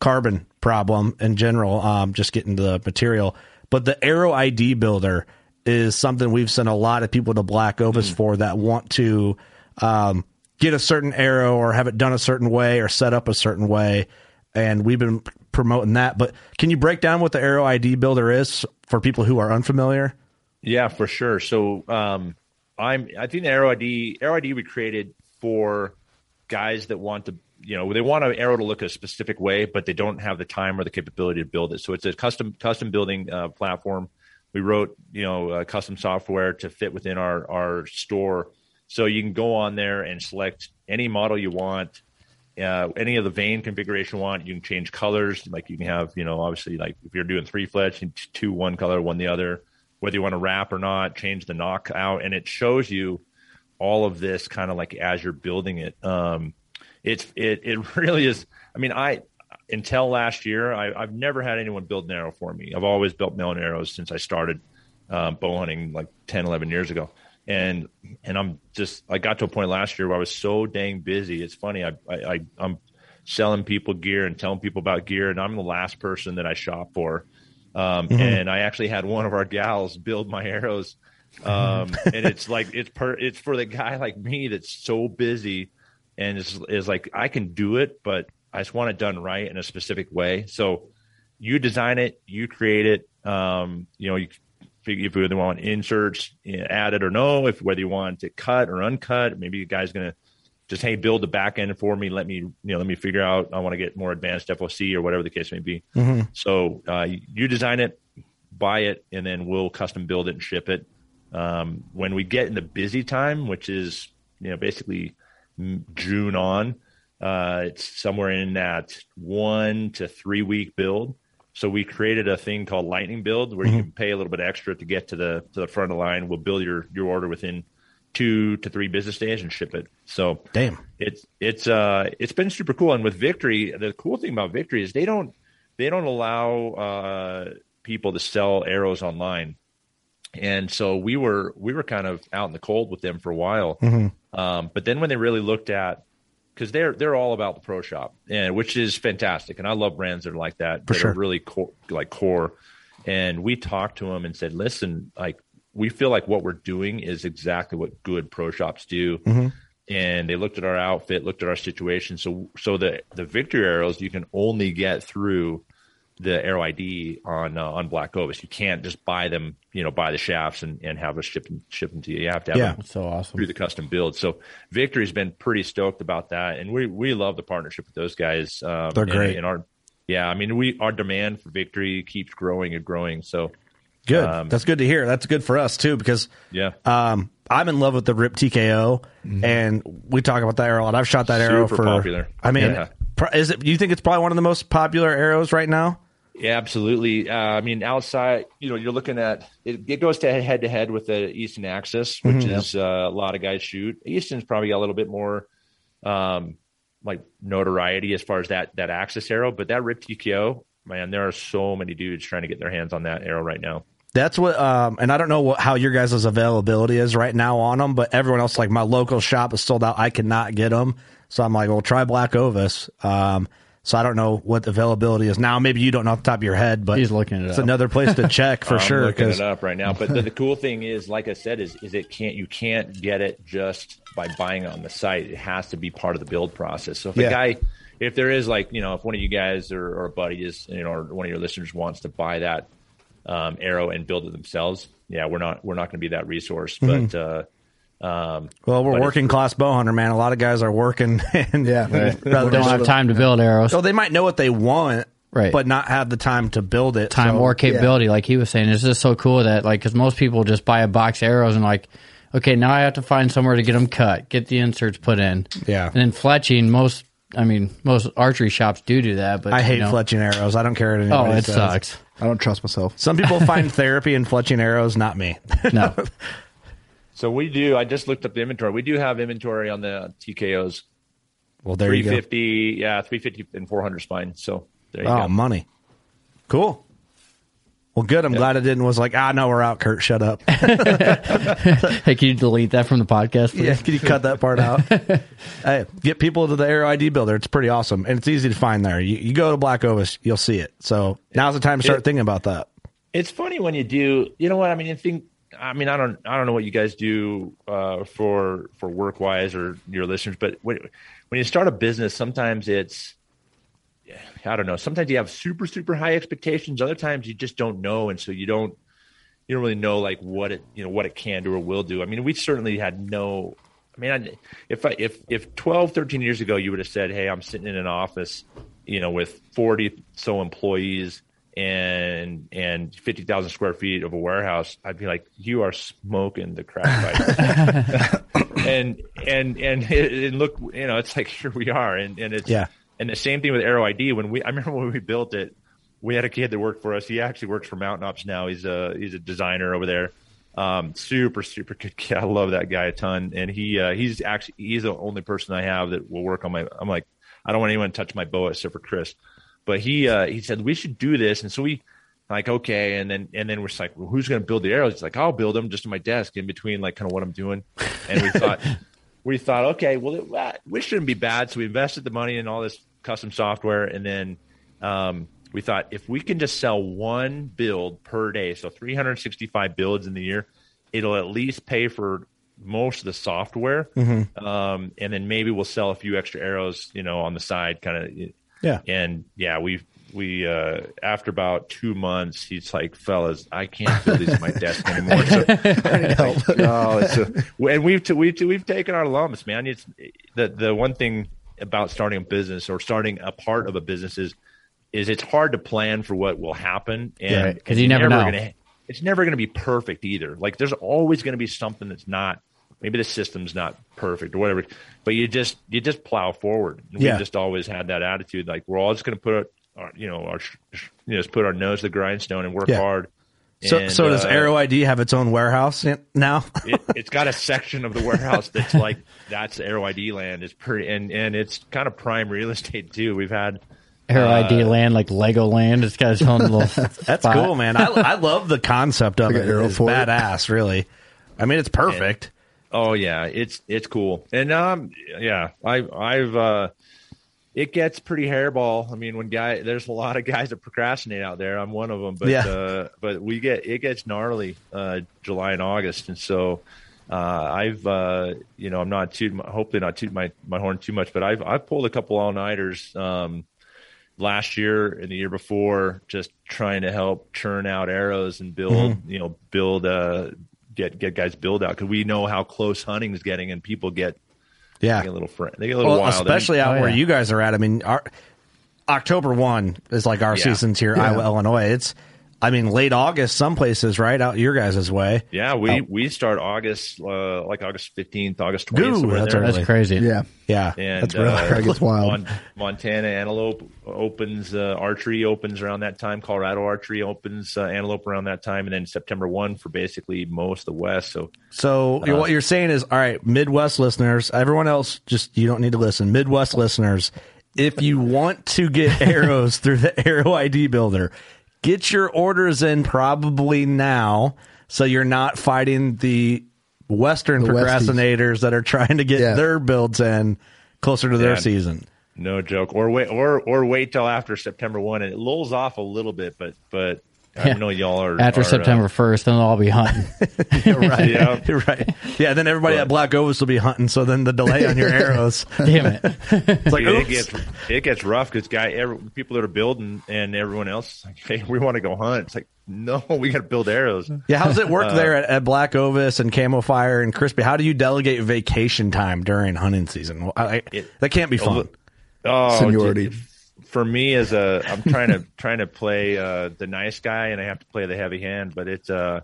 carbon problem in general, um, just getting the material. But the Arrow ID builder is something we've sent a lot of people to Black Ovis for that want to um, get a certain arrow or have it done a certain way or set up a certain way. And we've been promoting that. But can you break down what the Arrow ID builder is for people who are unfamiliar? Yeah, for sure. So um, I'm I think the Arrow ID Arrow ID we created for guys that want to you know they want an arrow to look a specific way, but they don't have the time or the capability to build it. So it's a custom custom building uh, platform. We wrote you know uh, custom software to fit within our our store, so you can go on there and select any model you want. Uh, any of the vane configuration you want, you can change colors. Like you can have, you know, obviously, like if you're doing three flets, you two one color, one the other whether you want to wrap or not, change the nock out, and it shows you all of this kind of like as you're building it. Um, it's it it [LAUGHS] really is. I mean, I until last year, I, I've never had anyone build an arrow for me. I've always built my own arrows since I started um, bow hunting like 10, 11 years ago. And and I'm just I got to a point last year where I was so dang busy. It's funny. I I, I I'm selling people gear and telling people about gear, and I'm the last person that I shop for. Um, Mhm. And I actually had one of our gals build my arrows, um, and it's like it's per it's for the guy like me that's so busy, and is is like I can do it, but I just want it done right in a specific way. So you design it, you create it. Um, you know, you figure if you want inserts added or no, if whether you want it cut or uncut, maybe a guy's gonna just hey build the back end for me. Let me you know let me figure out I want to get more advanced FOC or whatever the case may be. Mhm. So uh, you design it, buy it, and then we'll custom build it and ship it. Um, when we get in the busy time, which is you know basically June on, uh, it's somewhere in that one to three week build. So we created a thing called Lightning Build, where you can pay a little bit extra to get to the to the front of the line. We'll build your your order within two to three business days and ship it. So Damn. it's it's uh it's been super cool. And with Victory, the cool thing about Victory is they don't they don't allow uh people to sell arrows online. And so we were we were kind of out in the cold with them for a while. Mhm. Um, but then when they really looked at because they're they're all about the pro shop, and which is fantastic, and I love brands that are like that, For that sure. are really core, like core. And we talked to them and said, listen, like we feel like what we're doing is exactly what good pro shops do. Mhm. And they looked at our outfit, looked at our situation. So so the the victory arrows you can only get through the arrow ID on uh, on Black Ovis. You can't just buy them, you know, buy the shafts and, and have us ship them ship them to you. You have to have Yeah. them so awesome. through the custom build. So Victory's been pretty stoked about that, and we we love the partnership with those guys. Um, They're and- great. And our yeah, I mean, we our demand for Victory keeps growing and growing. So Good. Um, That's good to hear. That's good for us too because yeah, um, I'm in love with the Rip TKO, and we talk about that arrow a lot. I've shot that arrow Super for. popular. I mean, Yeah. is it? You think it's probably one of the most popular arrows right now? yeah, absolutely. Uh, I mean, outside, you know, you're looking at it. It goes to head to head with the Easton Axis, which Mhm. is uh, a lot of guys shoot. Easton's probably got a little bit more. Um, like notoriety as far as that that axis arrow, but that Rip TKO, man, there are so many dudes trying to get their hands on that arrow right now. That's what, um, and I don't know what, how your guys' availability is right now on them, but everyone else, like my local shop is sold out. I cannot get them. So I'm like, well, try Black Ovis. Um, so I don't know what the availability is now. Maybe you don't know off the top of your head, but He's looking it it's up. another place to check for [LAUGHS] I'm sure. looking 'cause- it up right now. But the, the cool thing is, like I said, is is it can't you can't get it just by buying it on the site. It has to be part of the build process. So if Yeah. a guy, if there is like you know, if one of you guys or, or a buddy is you know, or one of your listeners wants to buy that um, arrow and build it themselves, yeah, we're not we're not going to be that resource. Mhm. But uh, um, Well, we're but working class bow hunter, man. A lot of guys are working [LAUGHS] and Yeah. rather Don't have time to build arrows. So they might know what they want, Right. but not have the time to build it. time So- or capability, like he was saying. It's just so cool that, like, because most people just buy a box of arrows and, like, okay, now I have to find somewhere to get them cut, get the inserts put in. Yeah. And then fletching, most I mean, most archery shops do do that, but I hate you know, fletching arrows. I don't care what Oh, anybody it says. sucks. I don't trust myself. Some people [LAUGHS] find therapy in fletching arrows, not me. No, [LAUGHS] So we do. I just looked up the inventory. We do have inventory on the TKOs. Well, there you go. 350, yeah, 350 and 400 spine. So there you Oh, go. money. Cool. Well, good. I'm glad I didn't was like, ah, no, we're out, Kurt. Shut up. [LAUGHS] hey, can you delete that from the podcast? Please? yeah, can you cut that part out? [LAUGHS] hey, get people to the Arrow ID Builder. It's pretty awesome, and it's easy to find there. You, you go to Black Ovis, you'll see it. So now's the time to start It- thinking about that. It's funny when you do. You know what I mean? You think. I mean, I don't. I don't know what you guys do uh, for for work wise or your listeners, but when when you start a business, sometimes it's. I don't know. Sometimes you have super super high expectations. Other times you just don't know, and so you don't. You don't really know like what it you know what it can do or will do. I mean, we certainly had no. I mean, I, if I, if if 12, 13 years ago you would have said, "Hey, I'm sitting in an office, you know, with forty so employees and and fifty thousand square feet of a warehouse," I'd be like, "You are smoking the crap pipe." [LAUGHS] and and and and look, you know, it's like here we are, and and it's Yeah. And the same thing with Arrow ID. When we, I remember when we built it, we had a kid that worked for us. He actually works for Mountain Ops now. He's a he's a designer over there. Um, super super good kid. I love that guy a ton. And he uh, he's actually he's the only person I have that will work on my. I'm like I don't want anyone to touch my boa except for Chris. But he uh, he said we should do this, and so we like okay, and then and then we're just like, well, who's going to build the arrows? He's like, I'll build them just on my desk in between like kind of what I'm doing. And we thought [LAUGHS] we thought, okay, well, it, uh, we shouldn't be bad. So we invested the money in all this custom software, and then um, we thought if we can just sell one build per day, so 365 builds in the year, it'll at least pay for most of the software, um, and then maybe we'll sell a few extra arrows, you know, on the side, kind of. Yeah. And yeah, we we uh, after about two months, he's like, "Fellas, I can't build these at my desk anymore." So, [LAUGHS] [LAUGHS] a, and we've t- we've t- we've taken our lumps, man. It's the the one thing about starting a business or starting a part of a business is is it's hard to plan for what will happen, and Right, 'cause you never know. Gonna, it's never going to be perfect either. Like there's always going to be something that's not. Maybe the system's not perfect or whatever, but you just you just plow forward. And Yeah. We've just always had that attitude. Like we're all just going to put our, you know our you know just put our nose to the grindstone and work Yeah. hard. So, And, so does uh, Arrow ID have its own warehouse in- now? [LAUGHS] it, it's got a section of the warehouse that's like that's Arrow ID land. It's pretty and and it's kind of prime real estate too. We've had Arrow uh, ID land, like Lego land. It's got its own little. [LAUGHS] That's cool, man. I, I love the concept of it. an Arrow It's Fort. badass, really. I mean, it's perfect. Oh yeah, it's it's cool. And um yeah, I I've uh it gets pretty hairball. I mean, when guy there's a lot of guys that procrastinate out there. I'm one of them, but Yeah. uh but we get it gets gnarly uh July and August and so uh I've uh you know, I'm not too hopefully not toot my my horn too much, but I've I've pulled a couple all-nighters um last year and the year before just trying to help churn out arrows and build Mm-hmm. you know build uh get get guys build out because we know how close hunting is getting and people get Yeah. they get a little fr- they get a little Well, wild especially out Oh, where yeah. you guys are at. I mean, our, October one is like our Yeah. seasons here, Iowa, Illinois. It's, I mean, late August, some places, right out your guys' way. yeah we Oh. we start august uh like august 15th august 20th that's That's crazy. Yeah. Yeah, and that's really uh, It gets wild. Mon- Montana Antelope opens, uh, archery opens around that time. Colorado archery opens uh, antelope around that time, and then September one for basically most of the West. So So you're- what you're saying is, all right, Midwest listeners, everyone else, just you don't need to listen. Midwest listeners, if you want to get [LAUGHS] arrows through the Arrow ID Builder, get your orders in probably now, so you're not fighting the Western The Westies. procrastinators that are trying to get Yeah. their builds in closer to their Yeah. season. no joke, or wait, or or wait till after September one, and it lulls off a little bit, but but I Yeah. know y'all are After are, uh, September first, then they'll all be hunting. [LAUGHS] right, [LAUGHS] Yeah. [LAUGHS] right. Yeah, then everybody at Black Ovis will be hunting. So then the delay on your arrows, Damn it! it's like, Dude, it gets it gets rough because guy every, people that are building and everyone else is like, hey, we want to go hunt. It's like, no, we got to build arrows. Yeah, how's it Uh, work there at, at Black Ovis and Camo Fire and Crispi? How do you delegate vacation time during hunting season? Well, I, It- that can't be fun. Oh, Seniority. dude, For me, as a, I'm trying to [LAUGHS] trying to play uh, the nice guy, and I have to play the heavy hand. But it's uh,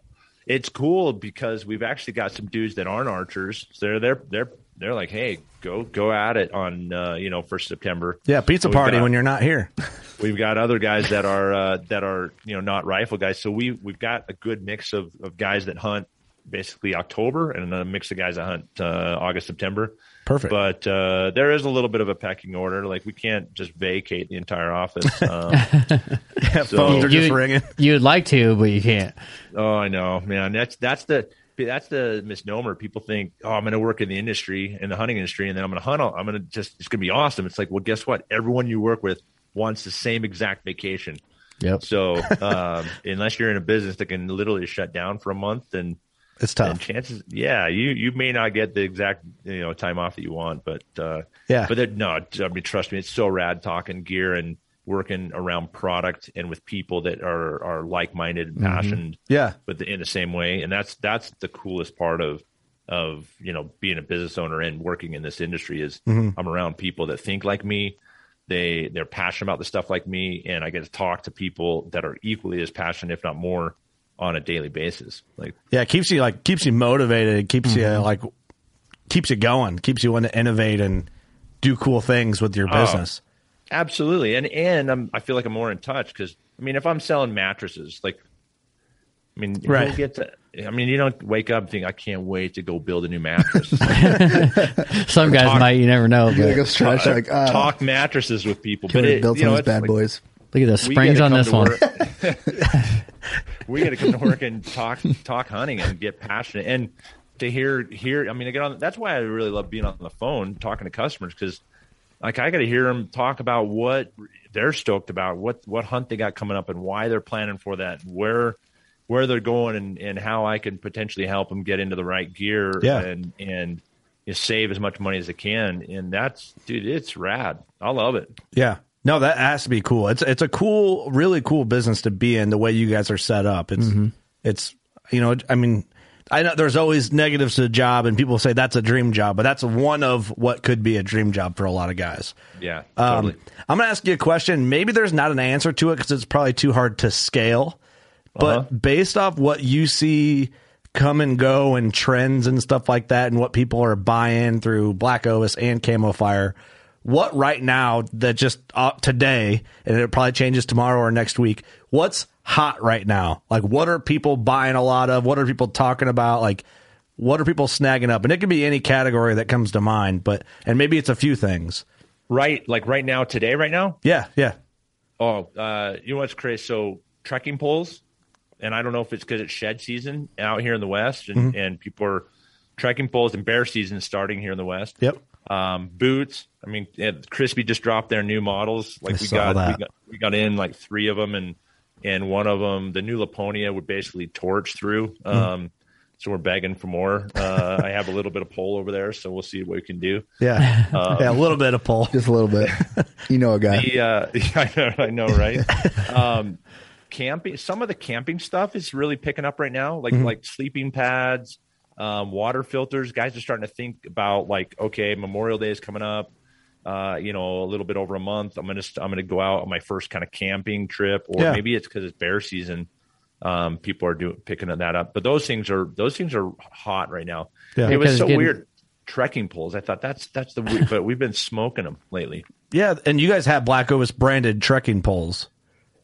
it's cool because we've actually got some dudes that aren't archers. So they're they're they're they're like, hey, go go at it on uh, you know first September. Yeah, pizza We've party got- when you're not here. [LAUGHS] We've got other guys that are uh, that are you know not rifle guys. So we we've got a good mix of, of guys that hunt basically October and a mix of guys that hunt uh, August September. Perfect. But uh, there is a little bit of a pecking order. Like we can't just vacate the entire office. [LAUGHS] Um, So- phones are just ringing. You'd like to, but you can't. Oh, I know, man. That's that's the that's the misnomer. People think, oh, I'm going to work in the industry, in the hunting industry, and then I'm going to hunt. all- I'm going to just it's going to be awesome. It's like, well, guess what? Everyone you work with wants the same exact vacation. Yep. So [LAUGHS] um, unless you're in a business that can literally shut down for a month, then It's tough. chances, yeah, you you may not get the exact you know time off that you want, but uh, Yeah. but no, I mean, trust me, it's so rad talking gear and working around product and with people that are are like minded and passionate Yeah. but the, in the same way and that's that's the coolest part of of you know being a business owner and working in this industry is i'm around people that think like me they they're passionate about the stuff like me and i get to talk to people that are equally as passionate if not more on a daily basis like Yeah, it keeps you like keeps you motivated. It keeps you like keeps you going. Keeps you wanting to innovate and do cool things with your Oh. business. absolutely and and I'm, i feel like i'm more in touch because i mean if i'm selling mattresses like I mean, you Right. don't get to. I mean, you don't wake up and think, "I can't wait to go build a new mattress." [LAUGHS] Some guys Talk- might, you never know. You gotta But go stretch like uh, Talk mattresses with people, but Killer it, built you know, some of his it's bad like- boys. look at the springs on this one. [LAUGHS] [LAUGHS] we got to come to work and talk talk hunting and get passionate and to hear hear. I mean, I get on. That's why I really love being on the phone talking to customers because, like, I got to hear them talk about what they're stoked about, what what hunt they got coming up, and why they're planning for that, where where they're going, and and how I can potentially help them get into the right gear Yeah. and and. You save as much money as they can, and that's dude. It's rad. I love it. Yeah. No, that has to be cool. It's it's a cool, really cool business to be in. The way you guys are set up, it's it's you know, I mean, I know there's always negatives to the job, and people say that's a dream job, but that's one of what could be a dream job for a lot of guys. Yeah, Um, totally. I'm gonna ask you a question. Maybe there's not an answer to it because it's probably too hard to scale. But Uh-huh. based off what you see come and go and trends and stuff like that, and what people are buying through Black Ovis and Camo Fire, what right now that just uh, today, and it probably changes tomorrow or next week. What's hot right now? Like, what are people buying a lot of? What are people talking about? Like, what are people snagging up? And it can be any category that comes to mind, but and maybe it's a few things. Right, like right now, today, right now. Yeah, yeah. Oh, uh, you know what's crazy? So trekking poles, and I don't know if it's because it's shed season out here in the west, and, and people are trekking poles and bear season starting here in the west. Yep. Um, boots. I mean, Crispi just dropped their new models. Like I we saw got, that. we got we got in like three of them, and and one of them, the new Laponia, would basically torch through. Hmm. Um, so we're begging for more. Uh, I have a little bit of pole over there, so we'll see what we can do. Yeah, [LAUGHS] Um, yeah, a little bit of pull. Just a little bit. [LAUGHS] You know a guy. The, uh, [LAUGHS] I know, I know, right? um, camping. Some of the camping stuff is really picking up right now, like like sleeping pads, um, water filters. Guys are starting to think about like, okay, Memorial Day is coming up. Uh, you know, a little bit over a month. I'm gonna st- I'm gonna go out on my first kind of camping trip, or Yeah. maybe it's because it's bear season. Um, people are doing picking that up, but those things are those things are hot right now. Yeah. It was so getting- weird. Trekking poles. I thought that's that's the weird, but we've been smoking them lately. Yeah, and you guys have Black Ovis branded trekking poles.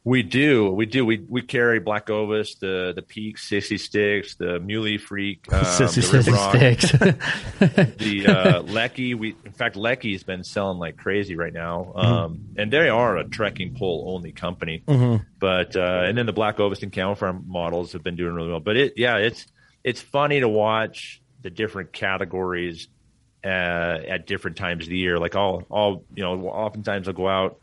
We do, we do. We we carry Black Ovis, the the Peak, Sissy Sticks, the Muley Freak, [LAUGHS] um, Sissy the Rip Sticks. [LAUGHS] [LAUGHS] The uh, Leki. We in fact Leki's been selling like crazy right now, Mm-hmm. um, and they are a trekking pole only company. But uh, and then the Black Ovis and Camo Fire models have been doing really well. But it yeah, it's it's funny to watch the different categories uh, at different times of the year. Like I'll I'll you know oftentimes I'll go out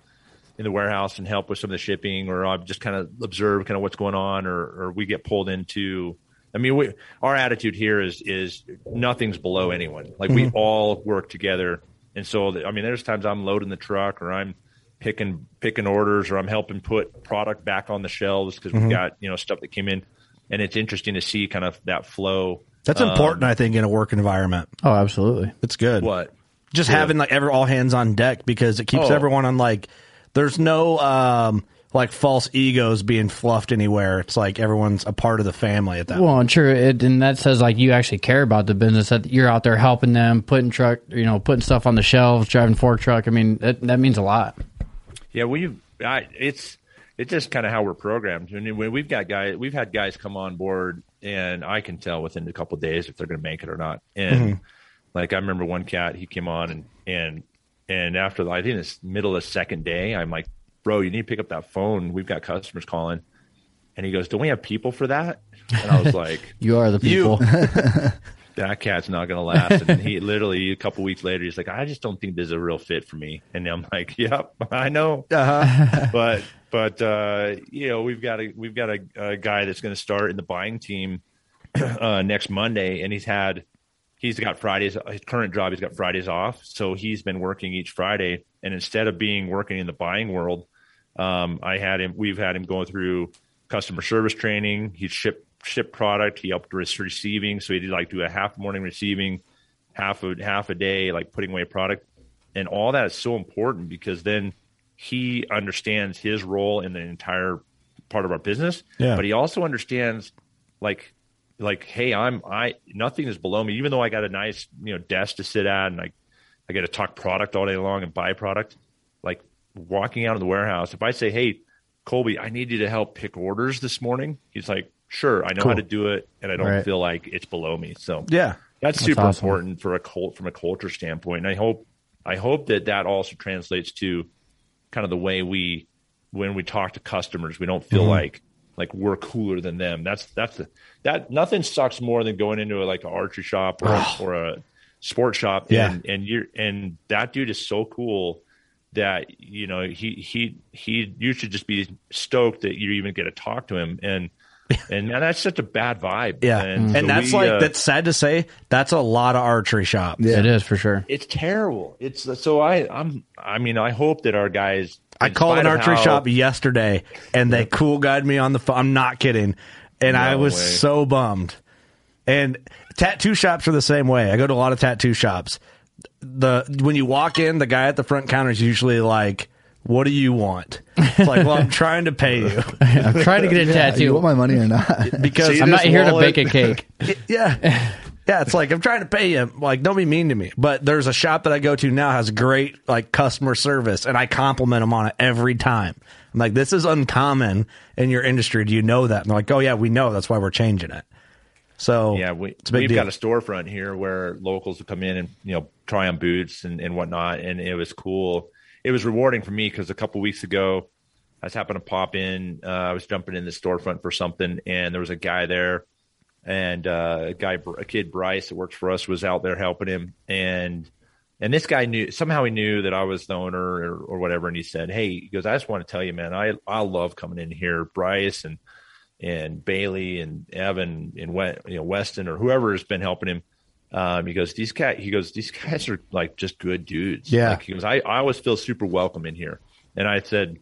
in the warehouse and help with some of the shipping, or I'll just kind of observe kind of what's going on, or or we get pulled into. I mean, we, our attitude here is is nothing's below anyone. Like we all work together, and so I mean, there's times I'm loading the truck, or I'm picking picking orders, or I'm helping put product back on the shelves because we've got you know stuff that came in, and it's interesting to see kind of that flow. That's Um, important, I think, in a work environment. oh, absolutely. It's good. What? Just Yeah. having like every all hands on deck because it keeps Oh. everyone on like there's no um, like false egos being fluffed anywhere. It's like everyone's a part of the family at that. Well, and true, it, and that says like you actually care about the business. That you're out there helping them, putting truck, you know, putting stuff on the shelves, driving fork truck. I mean, that, that means a lot. Yeah, we've I, it's it's just kind of how we're programmed. I mean, we've got guys, we've had guys come on board, and I can tell within a couple of days if they're going to make it or not. And like I remember one cat, he came on and and and after the, I think it's middle of the second day, I'm like, bro, you need to pick up that phone. We've got customers calling. And he goes, "Don't we have people for that?" And I was [LAUGHS] like, You are the people. [LAUGHS] that cat's not going to last. And he [LAUGHS] literally a couple weeks later, he's like, I just don't think this is a real fit for me. And I'm like, Yep, I know. Uh-huh. but but uh, you know, we've got a we've got a, a guy that's going to start in the buying team [CLEARS THROAT] uh, next Monday, and he's had he's got Fridays. His current job, he's got Fridays off, so he's been working each Friday. And instead of being working in the buying world, um, I had him. We've had him going through customer service training. He shipped ship product. He helped with receiving, so he did like do a half morning receiving, half a half a day like putting away product, and all that is so important because then he understands his role in the entire part of our business. Yeah. But he also understands like like hey i'm i nothing is below me even though i got a nice you know desk to sit at and i i get to talk product all day long and buy product like walking out of the warehouse if i say hey colby i need you to help pick orders this morning he's like sure i know how to do it and i don't Right. feel like it's below me so Yeah. that's, That's super awesome. important for a cult from a culture standpoint. And I hope I hope that that also translates to kind of the way we when we talk to customers, we don't Mm-hmm. feel like like we're cooler than them. That's that's the, that nothing sucks more than going into a, like an archery shop or, a, or a sports shop Yeah. and and you're and that dude is so cool that you know he he he you should just be stoked that you even get to talk to him and [LAUGHS] and man, that's such a bad vibe. Yeah. and, And, so that's we, like uh, that's sad to say. That's a lot of archery shops. It is for sure. it's terrible. It's so I I'm I mean I hope that our guys. I called an archery how- shop yesterday, and they cool guided me on the phone. I'm not kidding, and I was way. so bummed. And tattoo shops are the same way. I go to a lot of tattoo shops. The when you walk in, the guy at the front counter is usually like, "What do you want?" It's like, "Well, I'm [LAUGHS] trying to pay you I'm trying to get a Yeah, tattoo. you want my money or not? [LAUGHS] because See I'm not this here to bake a cake. [LAUGHS] yeah. Yeah, it's like I'm trying to pay you. Like, don't be mean to me. But there's a shop that I go to now has great like customer service, and I compliment them on it every time. I'm like, this is uncommon in your industry. Do you know that? And they're like, oh yeah, we know. That's why we're changing it. So Yeah, we, it's we've deal. got a storefront here where locals will come in and you know try on boots and, and whatnot, and it was cool. It was rewarding for me because a couple weeks ago, I was happened to pop in. Uh, I was jumping in the storefront for something, and there was a guy there, and uh, a guy, a kid Bryce that works for us, was out there helping him, and and this guy knew somehow he knew that I was the owner or, or whatever, and he said, "Hey, he goes, I just want to tell you, man, I I love coming in here, Bryce and and Bailey and Evan and you know Weston or whoever has been helping him." Um, he goes, "These cat," he goes, "These guys are like just good dudes." Yeah. Like, he goes, "I I always feel super welcome in here," and I said.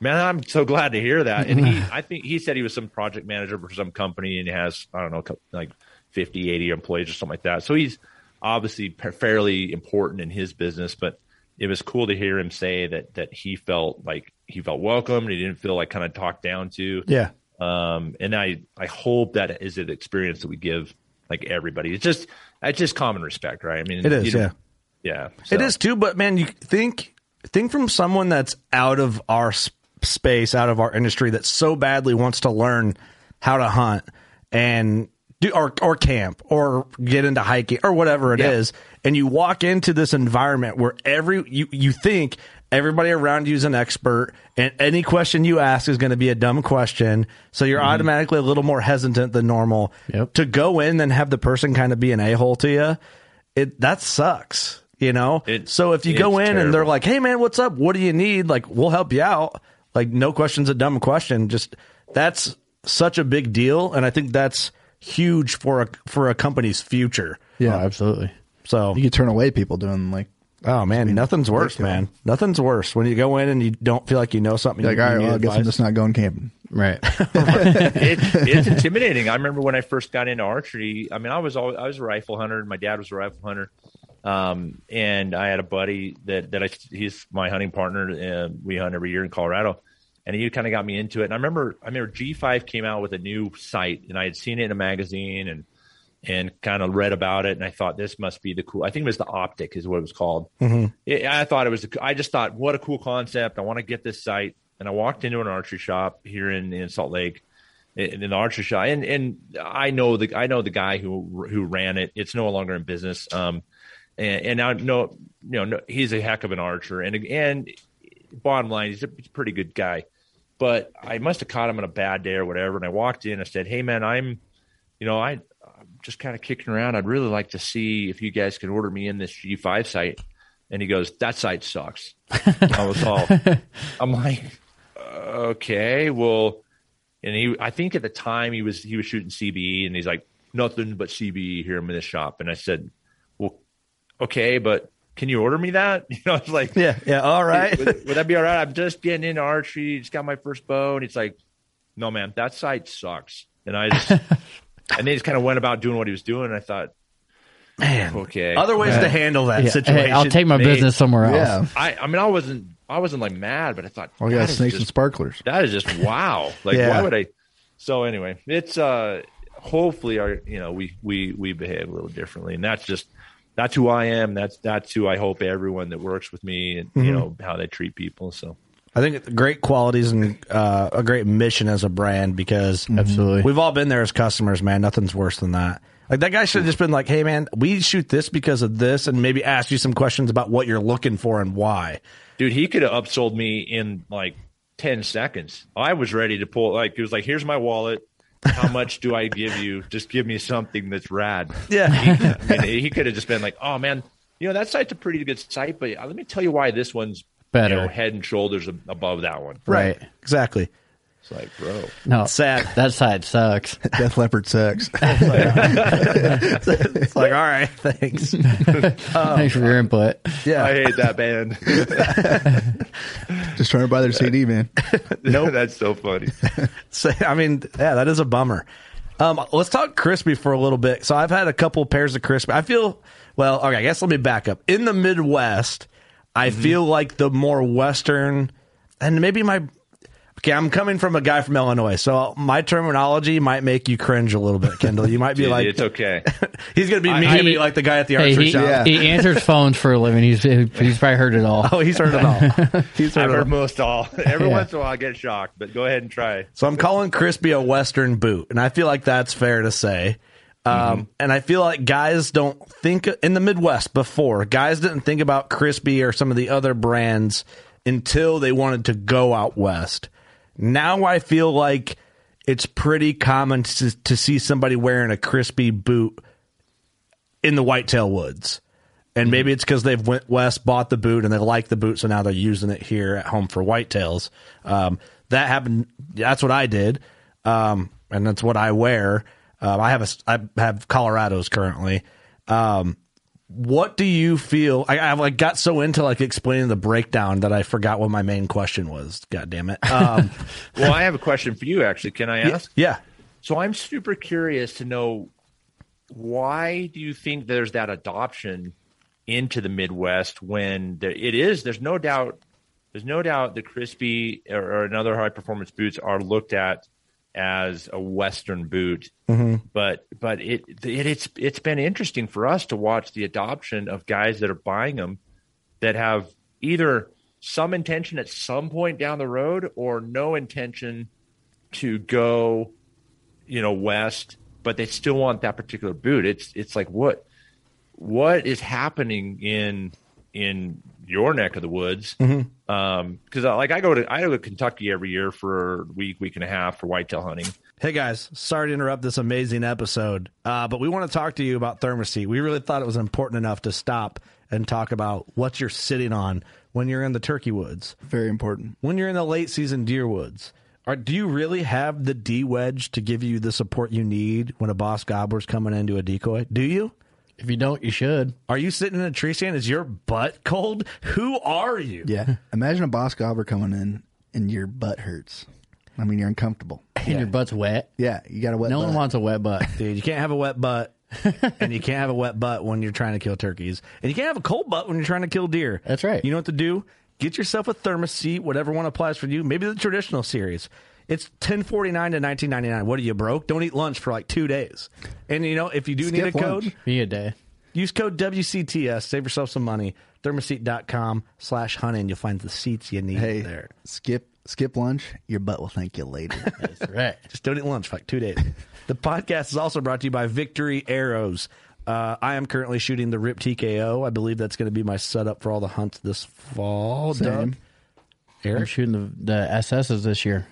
Man, I'm so glad to hear that. And he, [LAUGHS] I think he said he was some project manager for some company and he has, I don't know, like 50, 80 employees or something like that. So he's obviously fairly important in his business, but it was cool to hear him say that, that he felt like he felt welcome and he didn't feel like kind of talked down to. yeah. Um, and I, I hope that is an experience that we give like everybody. It's just, it's just common respect, right? I mean, It is, yeah. Yeah. It so. is too, but man, you think think from someone that's out of our s- space, out of our industry, that so badly wants to learn how to hunt and do or or camp or get into hiking or whatever it is, and you walk into this environment where every you you think everybody around you is an expert and any question you ask is going to be a dumb question. So you're mm-hmm. automatically a little more hesitant than normal Yep. to go in and have the person kind of be an a-hole to you. It that sucks you know? It- so if you go in it's and they're like hey man what's up? What do you need? Like we'll help you out like no question's a dumb question just that's such a big deal and i think that's huge for a for a company's future Yeah, absolutely. so you could turn away people doing like oh man nothing's worse ridiculous. man nothing's worse when you go in and you don't feel like you know something like you, all you right, well, I guess I'm just not going camping. Right. [LAUGHS] it, it's intimidating. I remember when I first got into archery. I mean, I was always, I was a rifle hunter. My dad was a rifle hunter. Um, and I had a buddy that that I he's my hunting partner. And we hunt every year in Colorado, and he kind of got me into it. And I remember I remember G5 came out with a new sight, and I had seen it in a magazine and and kind of read about it, and I thought this must be the cool. I think it was the Optix is what it was called. Mhm. It, I thought it was. I just thought, what a cool concept. I want to get this sight, and I walked into an archery shop here in, in Salt Lake, in, in the archery shop, and and I know the I know the guy who who ran it. It's no longer in business. Um, and, and now no, you know, no, he's a heck of an archer, and and bottom line, he's a, he's a pretty good guy. But I must have caught him on a bad day or whatever, and I walked in. I said, "Hey, man, I'm, you know, I." I'm just kind of kicking around. I'd really like to see if you guys can order me in this G5 sight. And he goes, that sight sucks. I was all, [LAUGHS] I'm like, okay, well, and he, I think at the time he was, he was shooting CBE and he's like, nothing but CBE here in this shop. And I said, well, okay, but can you order me that? [LAUGHS] You know, I was like, Yeah, yeah, all right. would, would that be all right? I'm just getting into archery. Just got my first bow. And he's like, no, man, that sight sucks. And I just, [LAUGHS] and then he just kind of went about doing what he was doing. And I thought, man, okay. Other ways to handle that Yeah. situation. Hey, I'll take my They- business somewhere else. Yeah. I, I mean, I wasn't, I wasn't like mad, but I thought, Oh, yeah, that is snakes and sparklers. That is just wow. [LAUGHS] Like, Yeah. why would I? So anyway, it's uh, hopefully our, you know, we we we behave a little differently, and that's just that's who I am. That's that's who I hope everyone that works with me, and Mm-hmm. you know how they treat people. So I think it's great qualities and uh, a great mission as a brand because Absolutely. we've all been there as customers, man. Nothing's worse than that. Like that guy should have just been like, "Hey, man, we shoot this because of this," and maybe ask you some questions about what you're looking for and why. dude, he could have upsold me in like 10 seconds. I was ready to pull, like, he was like, here's my wallet. How much do I give you? Just give me something that's rad. Yeah. He, I mean, he could have just been like, oh, man, you know, that sight's a pretty good sight, but uh, let me tell you why this one's Better. you know, head and shoulders above that one. Right. Exactly. It's like, bro. No, Sad. that side sucks. [LAUGHS] Def Leppard sucks. [LAUGHS] [LAUGHS] It's like, all right, thanks. Thanks for your input. Yeah. I hate that band. Just trying to buy their CD, man. no, that's so funny. So, I mean, yeah, that is a bummer. Um, let's talk Crispi for a little bit. So I've had a couple pairs of Crispi. I feel well. Okay, I guess let me back up. In the Midwest, I feel like the more Western, and maybe my. Okay, I'm coming from a guy from Illinois, so my terminology might make you cringe a little bit, Kendall. You might be [LAUGHS] Dude, like, it's okay. [LAUGHS] he's gonna be I- me, I- to like the guy at the Hey, archery he, shop. Yeah. he answers phones for a living. He's he's probably heard it all. Oh, he's heard it all. [LAUGHS] He's heard I've it all. most all. Every Yeah. once in a while, I get shocked, but go ahead and try. So I'm calling Crispi a Western boot, and I feel like that's fair to say. Um, And I feel like guys don't think in the Midwest before guys didn't think about Crispi or some of the other brands until they wanted to go out west. Now I feel like it's pretty common to, to see somebody wearing a Crispi boot in the whitetail woods. And maybe it's because they've went west, bought the boot, and they like the boot, so now they're using it here at home for whitetails. Um, that happened. That's what I did, um, and that's what I wear. Um, I have a, I have Colorados currently. Um, what do you feel? I, I like got so into like explaining the breakdown that I forgot what my main question was. God damn it! Um, [LAUGHS] Well, I have a question for you, actually. Can I ask? yeah, So I'm super curious to know why do you think there's that adoption into the Midwest when there, it is? There's no doubt. There's no doubt the Crispi or, or another high performance boots are looked at as a Western boot, mm-hmm. but but it, it it's it's been interesting for us to watch the adoption of guys that are buying them that have either some intention at some point down the road or no intention to go you know west but they still want that particular boot. It's it's like what what is happening in in your neck of the woods um because like i go to i go to kentucky every year for a week week and a half for whitetail hunting Hey guys, sorry to interrupt this amazing episode, uh, but we want to talk to you about ThermaSeat. We really thought it was important enough to stop and talk about what you're sitting on when you're in the turkey woods, Very important. when you're in the late season deer woods. Are, do you really have the D wedge to give you the support you need when a boss gobbler's coming into a decoy? Do you? If you don't, you should. Are you sitting in a tree stand? Is your butt cold? Who are you? Yeah. Imagine a boss gobbler coming in and your butt hurts. I mean, you're uncomfortable. And your butt's wet. Yeah, you got a wet No butt. one wants a wet butt. [LAUGHS] Dude, you can't have a wet butt [LAUGHS] and you can't have a wet butt when you're trying to kill turkeys, and you can't have a cold butt when you're trying to kill deer. That's right. You know what to do? Get yourself a ThermaSeat, whatever one applies for you. Maybe the traditional series. It's ten forty nine to nineteen ninety nine. What are you broke? Don't eat lunch for like two days. And you know if you do need a Skip code, lunch. Be a day. use code WCTS. Save yourself some money. ThermaSeat.com slash honey, and you'll find the seats you need Hey, there. skip skip lunch. Your butt will thank you later. [LAUGHS] That's right. Just don't eat lunch for like two days. the podcast is also brought to you by Victory Arrows. Uh, I am currently shooting the Rip TKO. I believe that's going to be my setup for all the hunts this fall. Same. Doug? I'm Eric? shooting the, the SSs this year.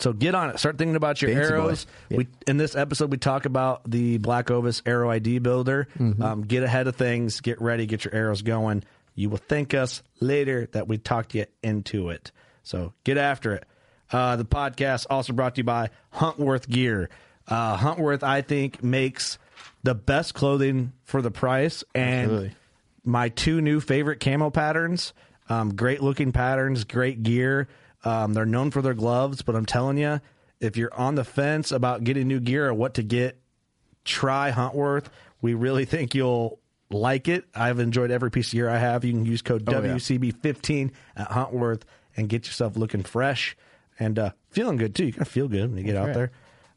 So get on it. Start thinking about your Fancy arrows. We in this episode we talk about the Black Ovis Arrow ID Builder. Um, get ahead of things. Get ready. Get your arrows going. You will thank us later that we talked you into it. So get after it. Uh, the podcast also brought to you by Huntworth Gear. Uh, Huntworth, I think, makes the best clothing for the price and Absolutely. my two new favorite camo patterns. Um, great looking patterns, great gear. Um, they're known for their gloves, but I'm telling you, if you're on the fence about getting new gear or what to get, try Huntworth. We really [LAUGHS] think you'll like it. I've enjoyed every piece of gear I have. You can use code Oh. WCB15 at Huntworth and get yourself looking fresh and uh, feeling good too. You gotta feel good when you get out right. there.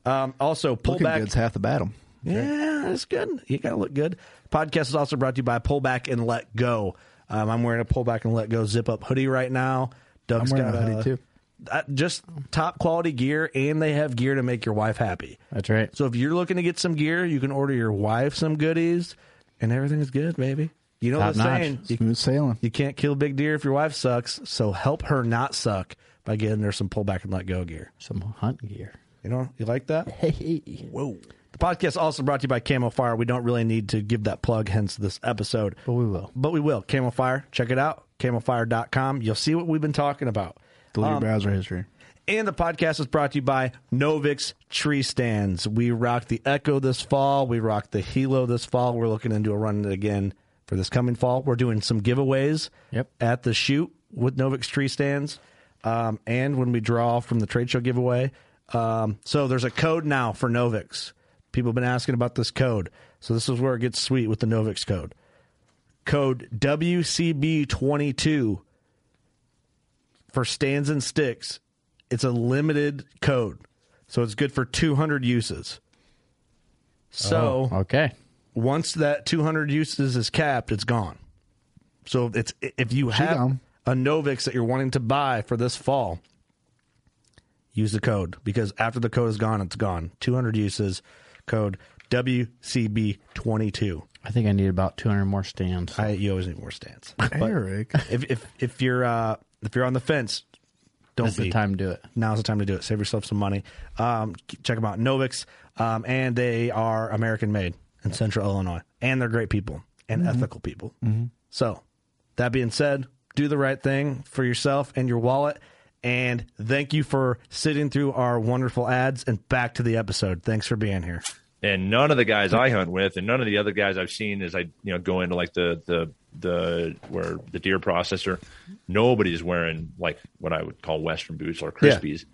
Um, also, pull Looking back. good's half the battle. Yeah, it's good. You got to look good. Podcast is also brought to you by Pull Back and Let Go. Um, I'm wearing a Pull Back and Let Go zip up hoodie right now. Doug's I'm got a hoodie, too. uh, just top quality gear, and they have gear to make your wife happy. That's right. So if you're looking to get some gear, you can order your wife some goodies, and everything's good, baby. You know Top the notch. saying: you, Smooth sailing. you can't kill big deer if your wife sucks. So help her not suck by getting her some pullback and Let Go gear. Some hunt gear. You know, you like that? [LAUGHS] Hey. Whoa. The podcast is also brought to you by Camo Fire. We don't really need to give that plug, hence this episode. But we will. But we will. Camo Fire. Check it out. CamoFire.com. You'll see what we've been talking about. Delete Um, your browser history. And the podcast is brought to you by Novix Tree Stands. We rocked the Echo this fall. We rocked the Hilo this fall. We're looking into a run again for this coming fall. We're doing some giveaways Yep. at the shoot with Novix Tree Stands. Um, and when we draw from the trade show giveaway. Um, so there's a code now for Novix. People have been asking about this code. So this is where it gets sweet with the Novix code. Code WCB22 for stands and sticks. It's a limited code. So it's good for 200 uses. So Oh, okay. once that 200 uses is capped, it's gone. So it's if you have a Novix that you're wanting to buy for this fall, use the code because after the code is gone, it's gone. 200 uses, code WCB22. I think I need about 200 more stands. I, you always need more stands. Eric. if if if you're uh, if you're on the fence, don't This be. the time to do it. Now's the time to do it. Save yourself some money. Um, check them out, Novix, um, and they are American made in Central Illinois, and they're great people and ethical people. So, that being said, do the right thing for yourself and your wallet. And thank you for sitting through our wonderful ads. And back to the episode. Thanks for being here. And none of the guys I hunt with, and none of the other guys I've seen as I you know go into like the the the where the deer processor, nobody's wearing like what I would call Western boots or Yeah. Crispis.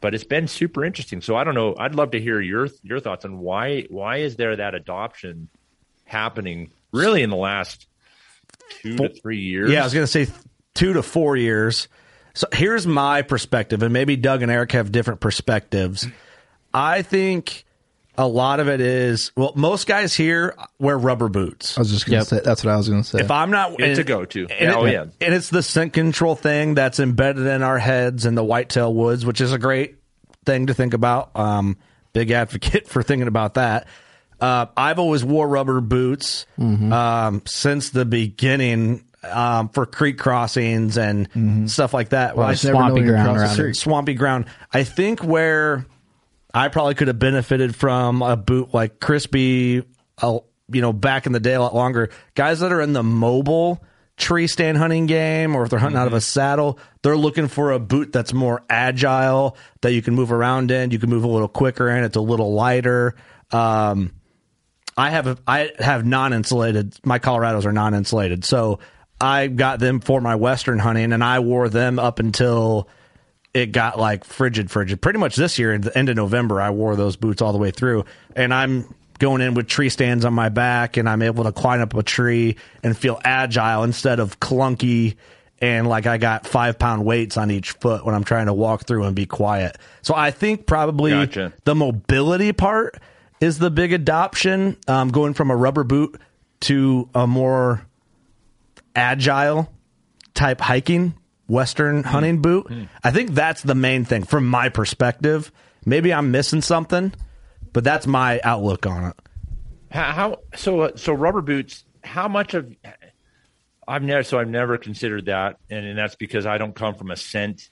But it's been super interesting. So I don't know. I'd love to hear your your thoughts on why why is there that adoption happening really in the last two to three years? Yeah, I was going to say two to four years. So here's my perspective, and maybe Doug and Eric have different perspectives. I think a lot of it is well, most guys here wear rubber boots. I was just gonna Yep. say that's what I was gonna say. If I'm not, It's and- a go-to. and Yeah, oh, yeah. and it's the scent control thing that's embedded in our heads in the whitetail woods, which is a great thing to think about. Um, big advocate [LAUGHS] for thinking about that. Uh, I've always wore rubber boots um, since the beginning um, for creek crossings and stuff like that. Well, I- swampy you're ground around swampy ground. I think where I probably could have benefited from a boot like Crispi, uh, you know, back in the day a lot longer. Guys that are in the mobile tree stand hunting game, or if they're hunting out of a saddle, they're looking for a boot that's more agile that you can move around in. You can move a little quicker in. It's a little lighter. Um, I have a, I have non-insulated. My Colorados are non-insulated, so I got them for my Western hunting, and I wore them up until it got like frigid, frigid. Pretty much this year, at the end of November, I wore those boots all the way through, and I'm going in with tree stands on my back and I'm able to climb up a tree and feel agile instead of clunky and like I got five pound weights on each foot when I'm trying to walk through and be quiet. So I think probably Gotcha. the mobility part is the big adoption, um, going from a rubber boot to a more agile type hiking western hunting boot. I think that's the main thing from my perspective. Maybe I'm missing something, but that's my outlook on it. How, how so? Uh, so rubber boots. How much of? I've never so I've never considered that, and, and that's because I don't come from a scent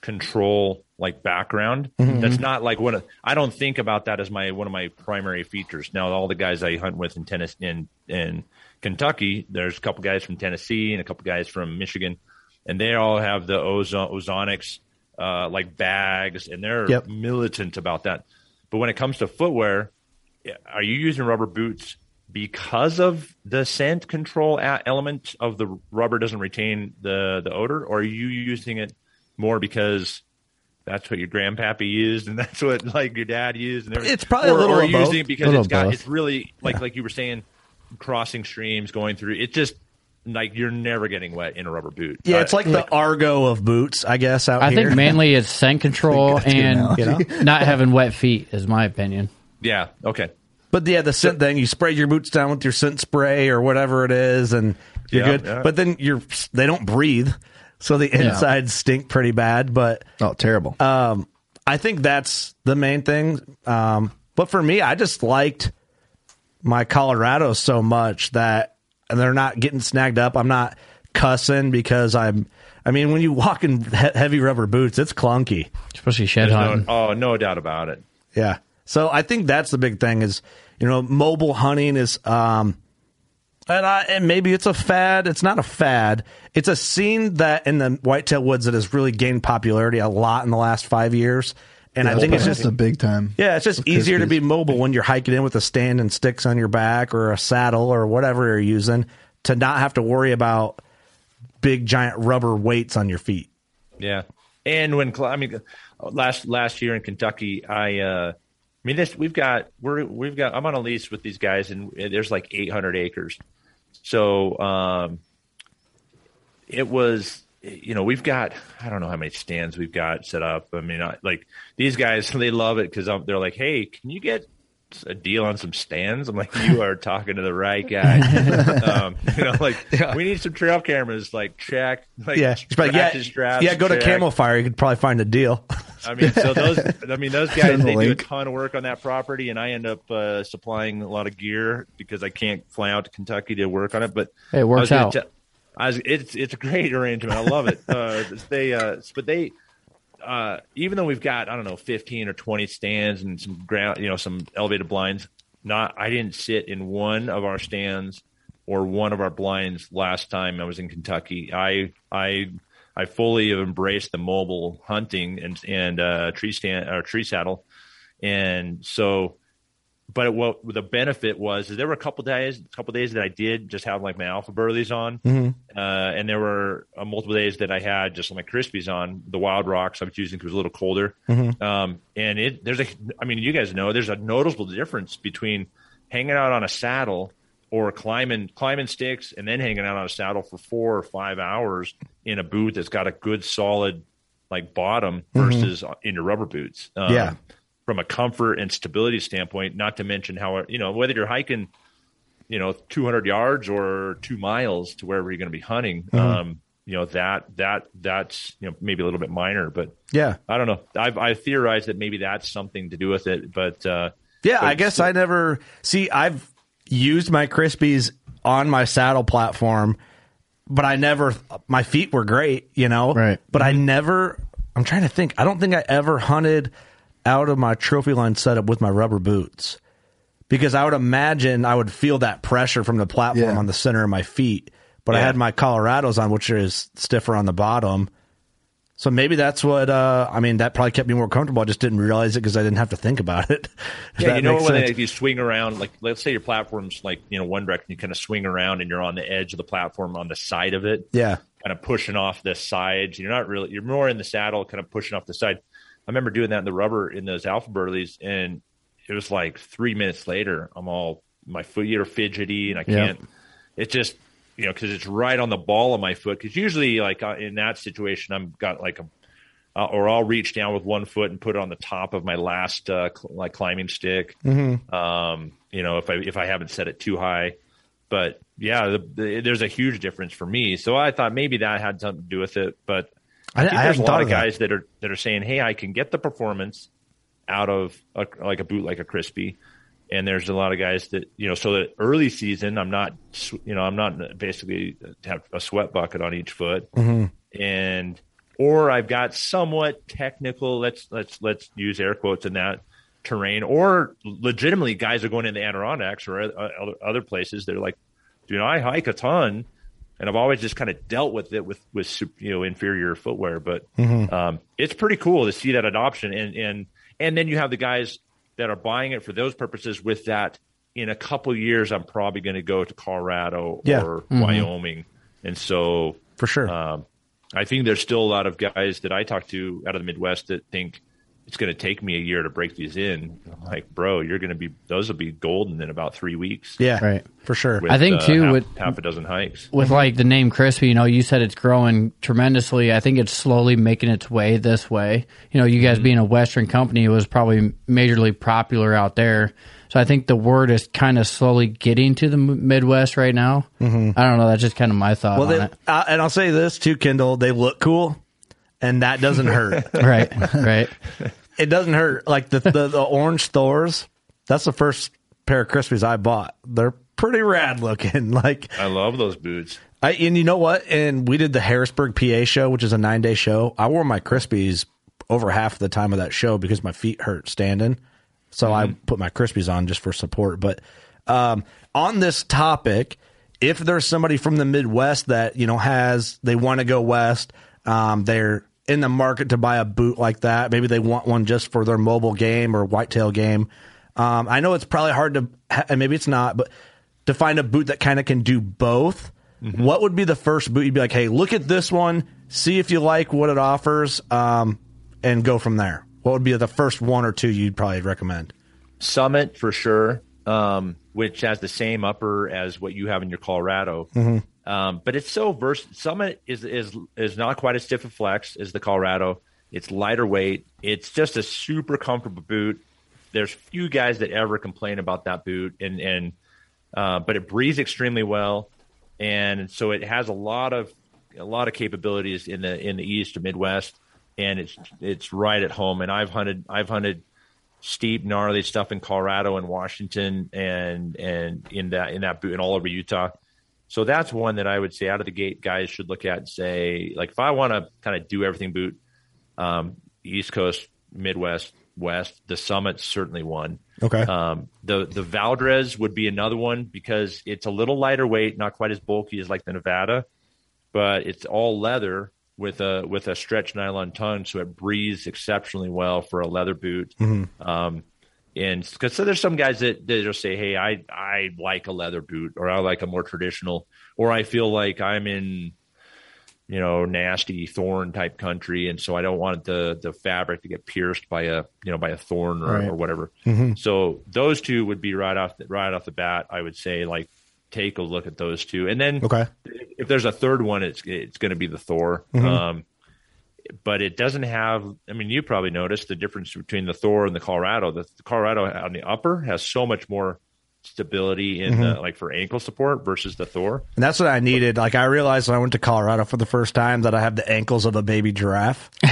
control like background. Mhm. That's not like one of. I don't think about that as my one of my primary features. Now, all the guys I hunt with in Tennessee in in Kentucky, there's a couple guys from Tennessee and a couple guys from Michigan, and they all have the ozone ozonics uh, like bags, and they're Yep. militant about that. But when it comes to footwear, are you using rubber boots because of the scent control element of the rubber doesn't retain the the odor, or are you using it more because that's what your grandpappy used and [LAUGHS] that's what like your dad used? And everything? It's probably a little or of are you both. using it because it's got both. it's really like like you were saying, crossing streams, going through. It just like you're never getting wet in a rubber boot. Yeah, Uh, it's like the Argo of boots, I guess. Out I here. think mainly it's scent [LAUGHS] control that's a good and [LAUGHS] not having wet feet, is my opinion. yeah. Okay. But yeah, the scent thing, you spray your boots down with your scent spray or whatever it is, and you're Yeah, good. yeah. But then you're they don't breathe, so the Yeah. insides stink pretty bad. But Oh, terrible. um, I think that's the main thing. Um, but for me, I just liked my Colorado so much that they're not getting snagged up. I'm not cussing because I'm. I mean, when you walk in he- heavy rubber boots, it's clunky. Especially shed hunting. no, oh, no doubt about it. Yeah. So I think that's the big thing is, you know, mobile hunting is, um, and, I, and maybe it's a fad. It's not a fad. It's a scene that in the whitetail woods that has really gained popularity a lot in the last five years. And I think it's just a big time. yeah, it's just easier to be mobile when you're hiking in with a stand and sticks on your back or a saddle or whatever you're using to not have to worry about big giant rubber weights on your feet. Yeah, and when I mean last last year in Kentucky, I uh, I mean this we've got we're we've got I'm on a lease with these guys, and there's like 800 acres, so um, it was you know we've got I don't know how many stands we've got set up. I mean I, like these guys [LAUGHS] they love it because they're like, hey, can you get a deal on some stands. I'm like, you are [LAUGHS] talking to the right guy. [LAUGHS] um, you know, like we need some trail cameras. Like check. Like, yeah, like, yeah, straps, yeah. Go to check. Camo Fire. You could probably find a deal. I mean, so those, I mean, those guys, they do a ton of work on that property, and I end up uh, supplying a lot of gear because I can't fly out to Kentucky to work on it. But Hey, it works out. te- I was, it's it's a great [LAUGHS] arrangement. I love it. Uh, they, uh, but they, uh, even though we've got I don't know fifteen or twenty stands and some ground, you know, some elevated blinds. Not, I didn't sit in one of our stands or one of our blinds last time I was in Kentucky. I I I fully have embraced the mobile hunting and and uh, tree stand or tree saddle, and so. But what the benefit was is there were a couple days, a couple days that I did just have like my Alpha Burlys on, Mhm. uh, and there were uh, multiple days that I had just my Crispis on the wild rocks I was using because it was a little colder. Mhm. Um, and it there's a, I mean, you guys know there's a noticeable difference between hanging out on a saddle or climbing climbing sticks and then hanging out on a saddle for four or five hours in a boot that's got a good solid like bottom Mhm. versus in your rubber boots. Um, Yeah. From a comfort and stability standpoint, not to mention how you know whether you're hiking, you know, 200 yards or two miles to wherever you're going to be hunting. Mhm. Um, you know that that that's you know maybe a little bit minor, but Yeah. I don't know. I've I theorized that maybe that's something to do with it, but uh, Yeah, but I guess I never see. I've used my Crispis on my saddle platform, but I never. My feet were great, you know. Right. But I never. I'm trying to think. I don't think I ever hunted out of my Trophyline setup with my rubber boots because I would imagine I would feel that pressure from the platform Yeah. on the center of my feet. But I had my Colorados on, which is stiffer on the bottom. So maybe that's what uh, I mean. That probably kept me more comfortable. I just didn't realize it because I didn't have to think about it. [LAUGHS] Yeah, you know when if you swing around, like let's say your platform's like you know one direction, you kind of swing around and you're on the edge of the platform on the side of it, Yeah. kind of pushing off the sides. You're not really, you're more in the saddle, kind of pushing off the side. I remember doing that in the rubber in those Alpha Burlys, and it was like three minutes later, I'm all my feet are fidgety and I can't. It just you know because it's right on the ball of my foot. Because usually like in that situation, I'm got like a uh, or I'll reach down with one foot and put it on the top of my last uh, cl- like climbing stick. Mhm. Um, you know, if I if I haven't set it too high, but yeah, the, the, there's a huge difference for me. So I thought maybe that had something to do with it. But I- I, think I there's a lot of that. guys that are that are saying, "Hey, I can get the performance out of a, like a boot like a Crispi." And there's a lot of guys that you know. So that early season, I'm not, you know, I'm not basically have a sweat bucket on each foot Mhm. and or I've got somewhat technical. Let's let's let's use air quotes in that terrain, or legitimately guys are going in the Adirondacks or other, other places. They're like, you know, I hike a ton, and I've always just kind of dealt with it with with you know inferior footwear. But Mhm. um, it's pretty cool to see that adoption, and and and then you have the guys that are buying it for those purposes. With that, in a couple years, I'm probably going to go to Colorado Yeah. or Mhm. Wyoming, and so for sure. um, I think there's still a lot of guys that I talk to out of the Midwest that think it's going to take me a year to break these in. I'm like, bro, you're going to be those will be golden in about three weeks. Yeah, Right. for sure. With, I think, uh, too, half, with- half a dozen hikes. with like the name Crispi you know you said it's growing tremendously i think it's slowly making its way this way you know you guys being a western company it was probably majorly popular out there so i think the word is kind of slowly getting to the midwest right now Mhm. i don't know that's just kind of my thought Well, on they, it uh, and I'll say this too, Kendall. They look cool, and that doesn't hurt. [LAUGHS] right right It doesn't hurt. Like the, the the orange Thors. That's the first pair of Crispis I bought. They're pretty rad looking. [LAUGHS] Like I love those boots. I and you know what? And we did the Harrisburg PA show, which is a nine day show. I wore my Crispis over half the time of that show because my feet hurt standing. So I put my Crispis on just for support. But um, on this topic, if there's somebody from the Midwest that you know has they want to go west, um, they're in the market to buy a boot like that. Maybe they want one just for their mobile game or whitetail game. Um, I know it's probably hard to, and maybe it's not, but to find a boot that kind of can do both. What would be the first boot you'd be like, hey, look at this one, see if you like what it offers, um, and go from there? What would be the first one or two you'd probably recommend? Summit for sure, um, which has the same upper as what you have in your Colorado. Mhm. Um, but it's so versatile. Summit is is is not quite as stiff a flex as the Colorado. It's lighter weight. It's just a super comfortable boot. There's few guys that ever complain about that boot, and and uh, but it breathes extremely well, and so it has a lot of a lot of capabilities in the in the east or Midwest, and it's it's right at home. And I've hunted I've hunted steep gnarly stuff in Colorado and Washington and and in that in that boot and all over Utah. So that's one that I would say out of the gate guys should look at and say like if I want to kind of do everything boot um, East Coast, Midwest, West, the Summit's certainly one. Okay. Um, the the Valdres would be another one because it's a little lighter weight, not quite as bulky as like the Nevada, but it's all leather with a with a stretch nylon tongue, so it breathes exceptionally well for a leather boot. Mhm. Um, and because so there's some guys that that just say, "Hey, I I like a leather boot, or I like a more traditional, or I feel like I'm in." you know, nasty thorn type country, and so I don't want the the fabric to get pierced by a you know by a thorn or, Right. or whatever. Mhm. So those two would be right off the, right off the bat. I would say like take a look at those two, and then Okay. if there's a third one, it's it's going to be the Thor. Mhm. Um, but it doesn't have. I mean, you probably noticed the difference between the Thor and the Colorado. The, the Colorado on the upper has so much more stability in the Mhm. like for ankle support versus the Thor. And that's what I needed. Like I realized when I went to Colorado for the first time that I have the ankles of a baby giraffe. [LAUGHS]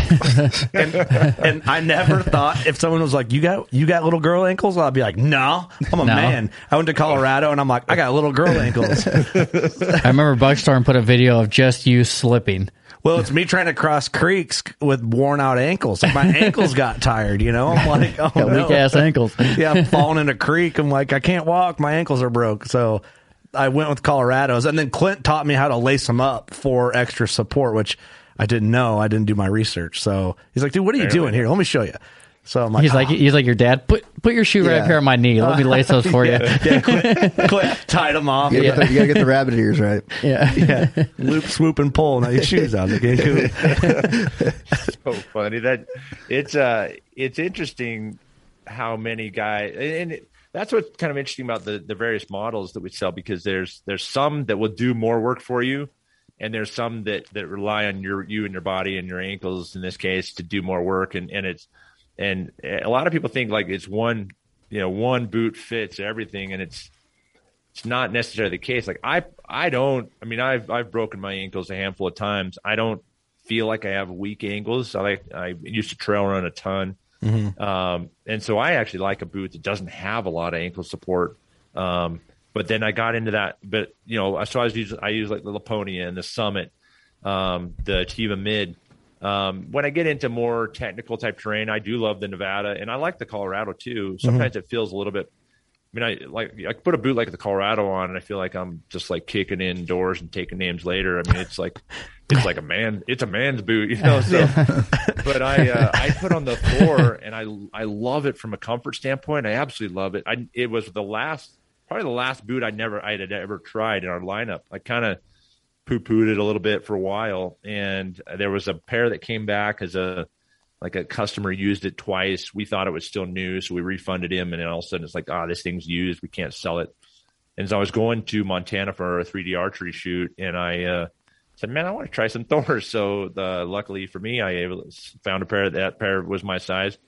and, and I never thought if someone was like, "You got you got little girl ankles," I'd be like, "No, I'm a No. man." I went to Colorado and I'm like, "I got little girl ankles." [LAUGHS] i remember buckstorm put a video of just you slipping Well, it's me trying to cross creeks with worn out ankles. Like my ankles got tired, you know. I'm like, oh Got no. weak-ass ankles. [LAUGHS] yeah, I'm falling in a creek. I'm like, I can't walk. My ankles are broke. So I went with Colorado's, and then Clint taught me how to lace them up for extra support, which I didn't know. I didn't do my research. So he's like, dude, what are you doing here? Let me show you. So I'm like, he's like "Ah." he's like your dad put put your shoe right Yeah. up here on my knee let me lace those for [LAUGHS] you yeah, yeah, Clint, Clint tied them off. You gotta, get the, you gotta get the rabbit ears right. [LAUGHS] yeah yeah, loop, swoop, and pull. Now your shoes out. Okay, cool. [LAUGHS] so funny that it's uh it's interesting how many guys and it, that's what's kind of interesting about the the various models that we sell because there's there's some that will do more work for you and there's some that that rely on your you and your body and your ankles in this case to do more work and and it's and a lot of people think like it's one you know one boot fits everything and it's it's not necessarily the case like i i don't i mean i've i've broken my ankles a handful of times i don't feel like i have weak ankles i like i used to trail run a ton Mm-hmm. um, and so I actually like a boot that doesn't have a lot of ankle support. Um, but then I got into that, but you know, I so I was using, I use like the Lapponia and the Summit, um, the Tiva Mid. Um, when I get into more technical type terrain, I do love the Nevada and I like the Colorado too. Sometimes it feels a little bit. I mean, I like I put a boot like the Colorado on, and I feel like I'm just like kicking in doors and taking names later. I mean, it's like it's like a man, it's a man's boot, you know. So, [LAUGHS] but I uh, I put on the Thor, and I I love it from a comfort standpoint. I absolutely love it. I it was the last probably the last boot I never I had ever tried in our lineup. I kind of poo pooed it a little bit for a while, and there was a pair that came back as a like a customer used it twice. We thought it was still new, so we refunded him, and then all of a sudden it's like, ah, this thing's used. We can't sell it. And so I was going to Montana for a 3D archery shoot, and I uh, said, "Man, I want to try some [LAUGHS] Thors." So the, luckily for me, I found a pair that pair was my size,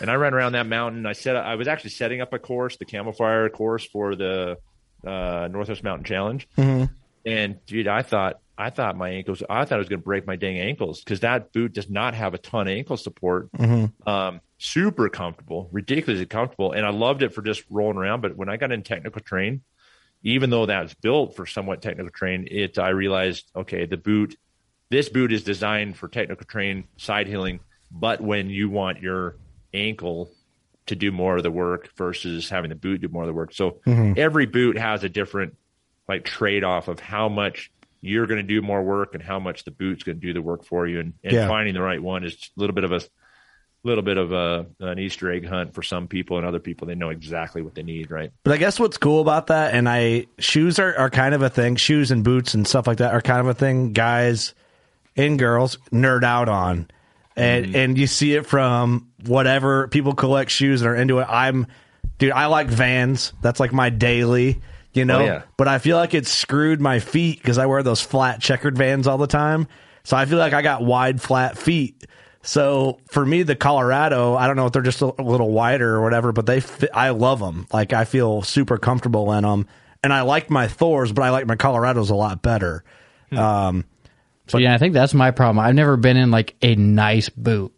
and I ran around that mountain. I set I was actually setting up a course, the Camo Fire course for the uh, Northwest Mountain Challenge, and dude, I thought I thought my ankles, I thought I was going to break my dang ankles because that boot does not have a ton of ankle support. Um, super comfortable, ridiculously comfortable, and I loved it for just rolling around. But when I got in technical train, even though that's built for somewhat technical train, it I realized okay, the boot, this boot is designed for technical train side healing. but when you want your ankle to do more of the work versus having the boot do more of the work, so every boot has a different like trade off of how much you're going to do more work and how much the boot's going to do the work for you, and, and Yeah. finding the right one is a little bit of a little bit of a an Easter egg hunt for some people, and other people they know exactly what they need, right? But I guess what's cool about that, and I shoes are, are kind of a thing. Shoes and boots and stuff like that are kind of a thing. Guys and girls nerd out on, and mm. and you see it from whatever people collect shoes and are into it. I'm, dude, I like Vans. That's like my daily. You know, Oh, yeah. but I feel like it's screwed my feet because I wear those flat checkered Vans all the time. So I feel like I got wide, flat feet. So for me, the Colorado, I don't know if they're just a little wider or whatever, but they fit, I love them. Like I feel super comfortable in them, and I like my Thors, but I like my Colorados a lot better. Um, So yeah, I think that's my problem. I've never been in like a nice boot.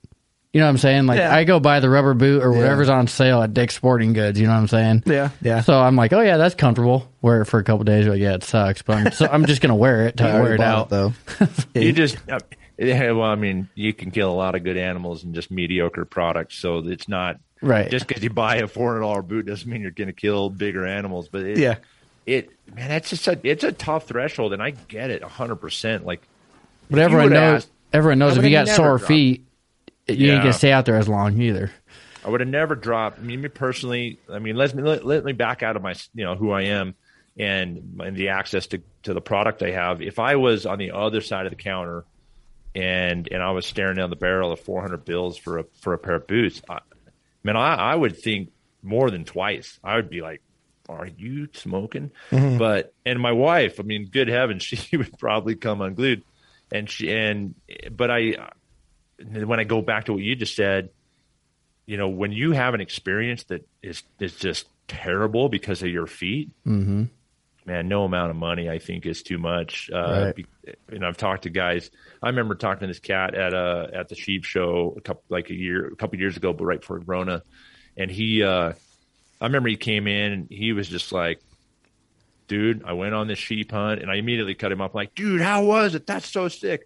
You know what I'm saying? Like Yeah. I go buy the rubber boot or whatever's on sale at Dick's Sporting Goods. You know what I'm saying? Yeah, yeah. So I'm like, oh yeah, that's comfortable. Wear it for a couple days. Like, yeah, it sucks, but I'm, so I'm just gonna wear it to I wear it bought out. though. [LAUGHS] You just, uh, yeah, well, I mean, you can kill a lot of good animals in just mediocre products. So it's not Right. Just because you buy a four hundred dollar boot doesn't mean you're going to kill bigger animals. But it, Yeah. it man, that's just a it's a tough threshold, and I get it hundred percent. Like, But if you everyone would've knows. asked- everyone knows I if you would've got never sore dropped. feet, you ain't gonna stay out there as long either. I would have never dropped. I mean, me personally. I mean, let me let, let me back out of my you know who I am and and the access to to the product I have. If I was on the other side of the counter and and I was staring down the barrel of 400 bills for a for a pair of boots, I, man, I, I would think more than twice. I would be like, "Are you smoking?" Mm-hmm. But and my wife, I mean, good heavens, [LAUGHS] she would probably come unglued. And she and but I when I go back to what you just said, you know, when you have an experience that is is just terrible because of your feet, Mm-hmm. man, no amount of money I think is too much. Uh, Right. and I've talked to guys. I remember talking to this cat at a at the sheep show a couple like a year a couple years ago, but right before Rona, and he, uh, I remember he came in and he was just like. Dude, I went on this sheep hunt and I immediately cut him up like, dude, how was it? That's so sick.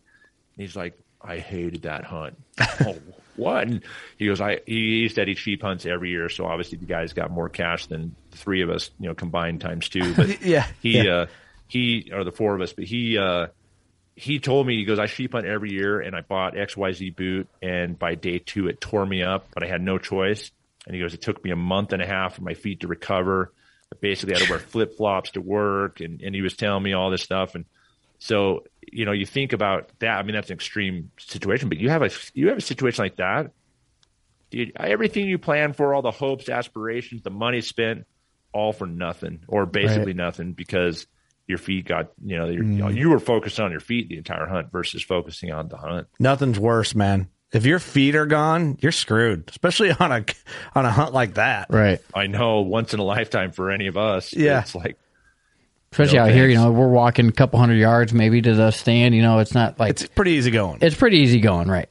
And he's like, I hated that hunt. [LAUGHS] oh, what? And he goes, I he said he sheep hunts every year, so obviously the guy's got more cash than the three of us, you know, combined times two. But [LAUGHS] Yeah, he yeah. uh he or the four of us, but he uh he told me he goes, I sheep hunt every year and I bought XYZ boot and by day two it tore me up, but I had no choice. And he goes, It took me a month and a half for my feet to recover. I basically had to wear flip flops to work and, and he was telling me all this stuff and so, you know, you think about that. I mean, that's an extreme situation, but you have a you have a situation like that. dude, everything you plan for, all the hopes, aspirations, the money spent, all for nothing or basically Right. nothing because your feet got you know you're, Mm. you were focused on your feet the entire hunt versus focusing on the hunt. Nothing's worse, man. If your feet are gone, you're screwed, especially on a on a hunt like that. Right. I know once in a lifetime for any of us. Yeah. it's like Especially No out here, you know, we're walking a couple hundred yards maybe to the stand. You know, it's not like It's pretty easy going. it's pretty easy going, right?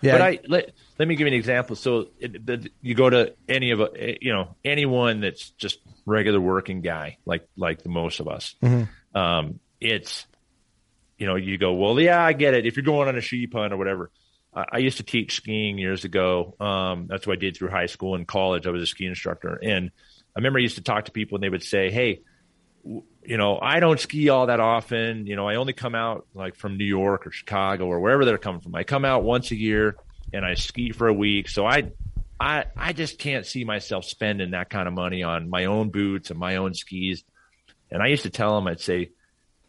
Yeah, But I let let me give you an example. So it, the, you go to any of a you know anyone that's just regular working guy like like the most of us. Um, it's you know you go well yeah I get it if you're going on a sheep hunt or whatever. I, I used to teach skiing years ago. Um, that's what I did through high school and college. I was a ski instructor, and I remember I used to talk to people and they would say, "Hey, you know, I don't ski all that often. You know, I only come out like from New York or Chicago or wherever they're coming from. I come out once a year and I ski for a week. So I, I, I just can't see myself spending that kind of money on my own boots and my own skis. And I used to tell them, I'd say,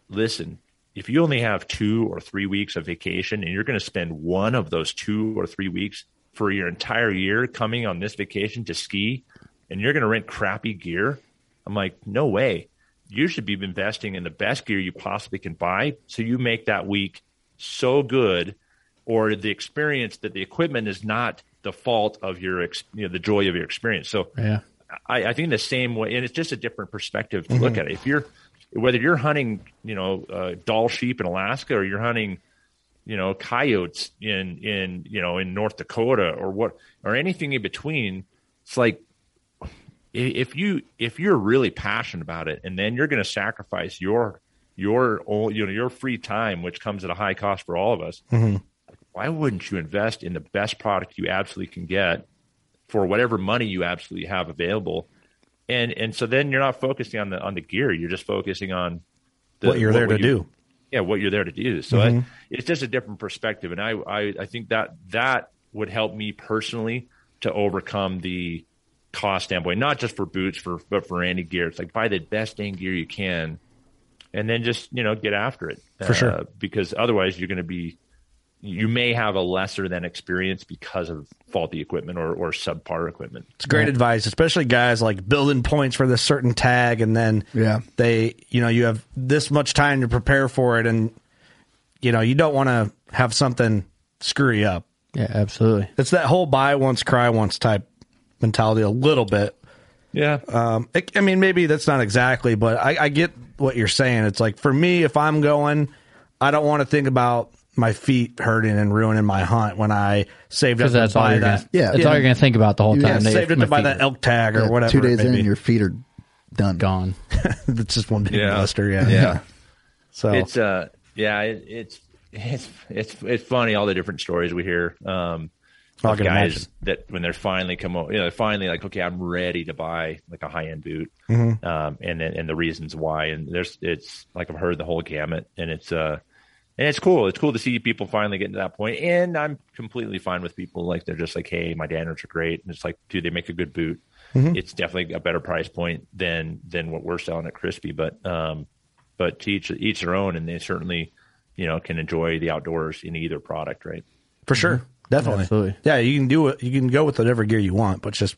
listen, if you only have two or three weeks of vacation and you're going to spend one of those two or three weeks for your entire year coming on this vacation to ski and you're going to rent crappy gear, I'm like, no way. You should be investing in the best gear you possibly can buy so you make that week so good or the experience that the equipment is not the fault of your ex- you know the joy of your experience. So Yeah. I, I think the same way, and it's just a different perspective to look at it. If you're whether you're hunting, you know, uh, Dall sheep in Alaska or you're hunting, you know, coyotes in in you know in North Dakota or what or anything in between, it's like if you if you're really passionate about it, and then you're going to sacrifice your your you know your free time, which comes at a high cost for all of us. Mm-hmm. Why wouldn't you invest in the best product you absolutely can get for whatever money you absolutely have available? And and so then you're not focusing on the on the gear. You're just focusing on the, what you're there to you- do. yeah, what you're there to do. So mm-hmm. I, it's just a different perspective, and I, I I think that that would help me personally to overcome the cost standpoint, not just for boots, for but for any gear. It's like buy the best dang gear you can, and then just you know get after it For sure. Uh, because otherwise you're going to be you may have a lesser than experience because of faulty equipment or, or subpar equipment. It's great advice, especially guys like building points for this certain tag, and then Yeah. they, you know, you have this much time to prepare for it, and you know, you don't want to have something screw you up. Yeah, absolutely. It's that whole buy once, cry once type mentality a little bit. Yeah. Um, it, I mean, maybe that's not exactly, but I, I get what you're saying. It's like for me, if I'm going, I don't want to think about my feet hurting and ruining my hunt when I saved up Because to that's all buy you're that. gonna, Yeah. that's all you're gonna think about the whole Yeah, time. Yeah, They- saved it my to buy that elk tag or Yeah, whatever. Two days it in, be. your feet are done. gone. [LAUGHS] it's just one big Yeah. blister. Yeah. Yeah. So It's uh yeah, it, it's it's it's it's funny all the different stories we hear. Um I of can guys imagine. that when they're finally come over, you know, finally like, okay, I'm ready to buy like a high end boot, Mm-hmm. um, and then and the reasons why, and there's it's like I've heard the whole gamut, and it's uh, and it's cool. It's cool to see people finally getting to that point, and I'm completely fine with people like they're just like, hey, my Danners are great, and it's like, dude, they make a good boot. Mm-hmm. It's definitely a better price point than than what we're selling at Crispi, but um, but to each each their own, and they certainly, you know, can enjoy the outdoors in either product, right? for sure, definitely, Absolutely. Yeah, you can do it. You can go with whatever gear you want, but just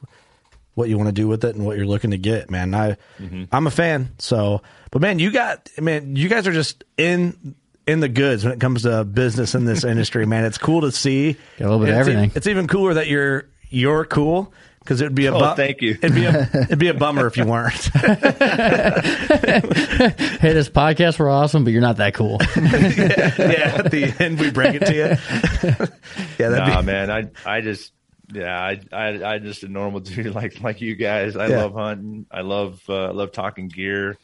what you want to do with it and what you're looking to get, man. I mm-hmm. I'm a fan. So, but man, you got man, you guys are just in in the goods when it comes to business in this [LAUGHS] industry, man. It's cool to see. Got a little bit of it's e- everything. It's even cooler that you're you're cool because it would be a Oh, thank you. It'd be a [LAUGHS] it'd be a bummer if you weren't. [LAUGHS] Hey, this podcast we're awesome, but you're not that cool. [LAUGHS] yeah, at the end we bring it to you. yeah, that'd nah, be man. I I just yeah, I I I just a normal dude like like you guys. I Yeah. love hunting. I love uh, love talking gear,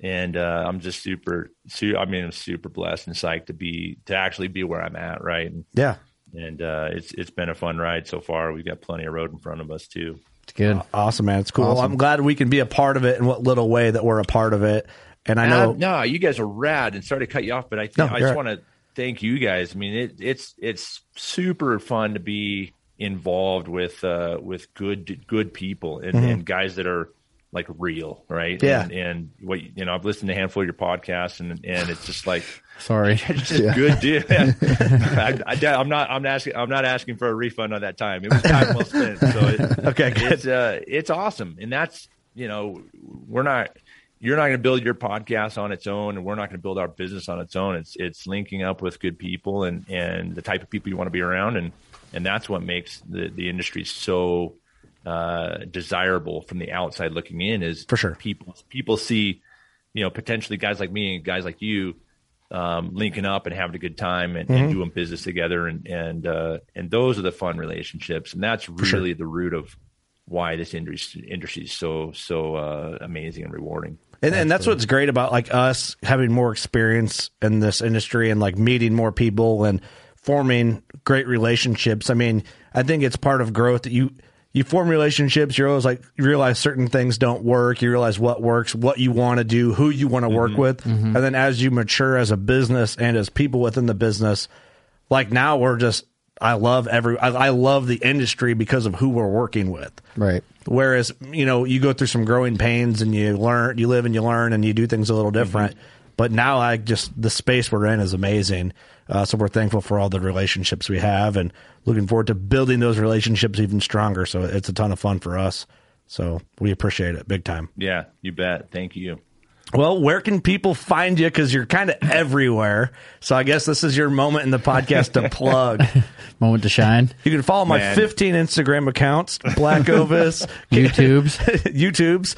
and uh, I'm just super. Su- I mean, I'm super blessed and psyched to be to actually be where I'm at. Right, and, yeah. And uh, it's it's been a fun ride so far. We've got plenty of road in front of us too. It's good. Awesome, man. It's cool. I'm glad we can be a part of it in what little way that we're a part of it. And I know, Uh, no, you guys are rad. And sorry to cut you off, but I think No, I just right. want to thank you guys. I mean, it, it's it's super fun to be involved with uh, with good good people and, Mm-hmm. and guys that are like real, right? Yeah. And, and what you know, I've listened to a handful of your podcasts, and and it's just like Sorry. [LAUGHS] just good, dude. [LAUGHS] I, I, am not. I'm not asking. I'm not asking for a refund on that time. It was time well spent. So it, [LAUGHS] Okay, good. it's uh, it's awesome, and that's you know, we're not. You're not going to build your podcast on its own, and we're not going to build our business on its own. It's it's linking up with good people and and the type of people you want to be around, and and that's what makes the the industry so uh, desirable from the outside looking in. Is For sure. people people see, you know, potentially guys like me and guys like you um, linking up and having a good time and, Mm-hmm. and doing business together, and and uh, and those are the fun relationships, and that's really the root of why this industry industry is so so uh, amazing and rewarding. And, and that's what's great about like us having more experience in this industry and like meeting more people and forming great relationships. I mean, I think it's part of growth that you you form relationships. You're always like you realize certain things don't work. You realize what works, what you want to do, who you want to work mm-hmm. with, mm-hmm. and then as you mature as a business and as people within the business, like now we're just. I love every. I, I love the industry because of who we're working with. Right. Whereas, you know, you go through some growing pains and you learn, you live and you learn and you do things a little mm-hmm. different. But now I just, the space we're in is amazing. Uh, so we're thankful for all the relationships we have and looking forward to building those relationships even stronger. So it's a ton of fun for us. So we appreciate it big time. Yeah, you bet. Thank you. Well, where can people find you? Because you're kind of everywhere. So I guess this is your moment in the podcast to plug. [LAUGHS] Moment to shine. You can follow my 15 Instagram accounts, Blackovis, [LAUGHS] YouTube's. [LAUGHS] YouTube's.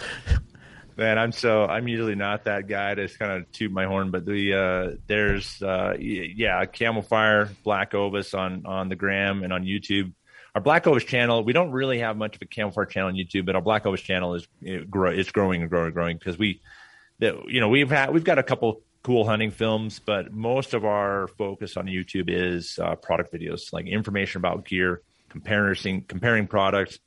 Man, I'm so I'm usually not that guy to kind of toot my horn, but the uh, there's uh, yeah, Camo Fire, Blackovis on on the gram and on YouTube. Our Blackovis channel, we don't really have much of a Camo Fire channel on YouTube, but our Blackovis channel is it grow, it's growing and growing and growing because we, that you know, we've had we've got a couple cool hunting films, but most of our focus on YouTube is uh, product videos, like information about gear, comparing comparing products,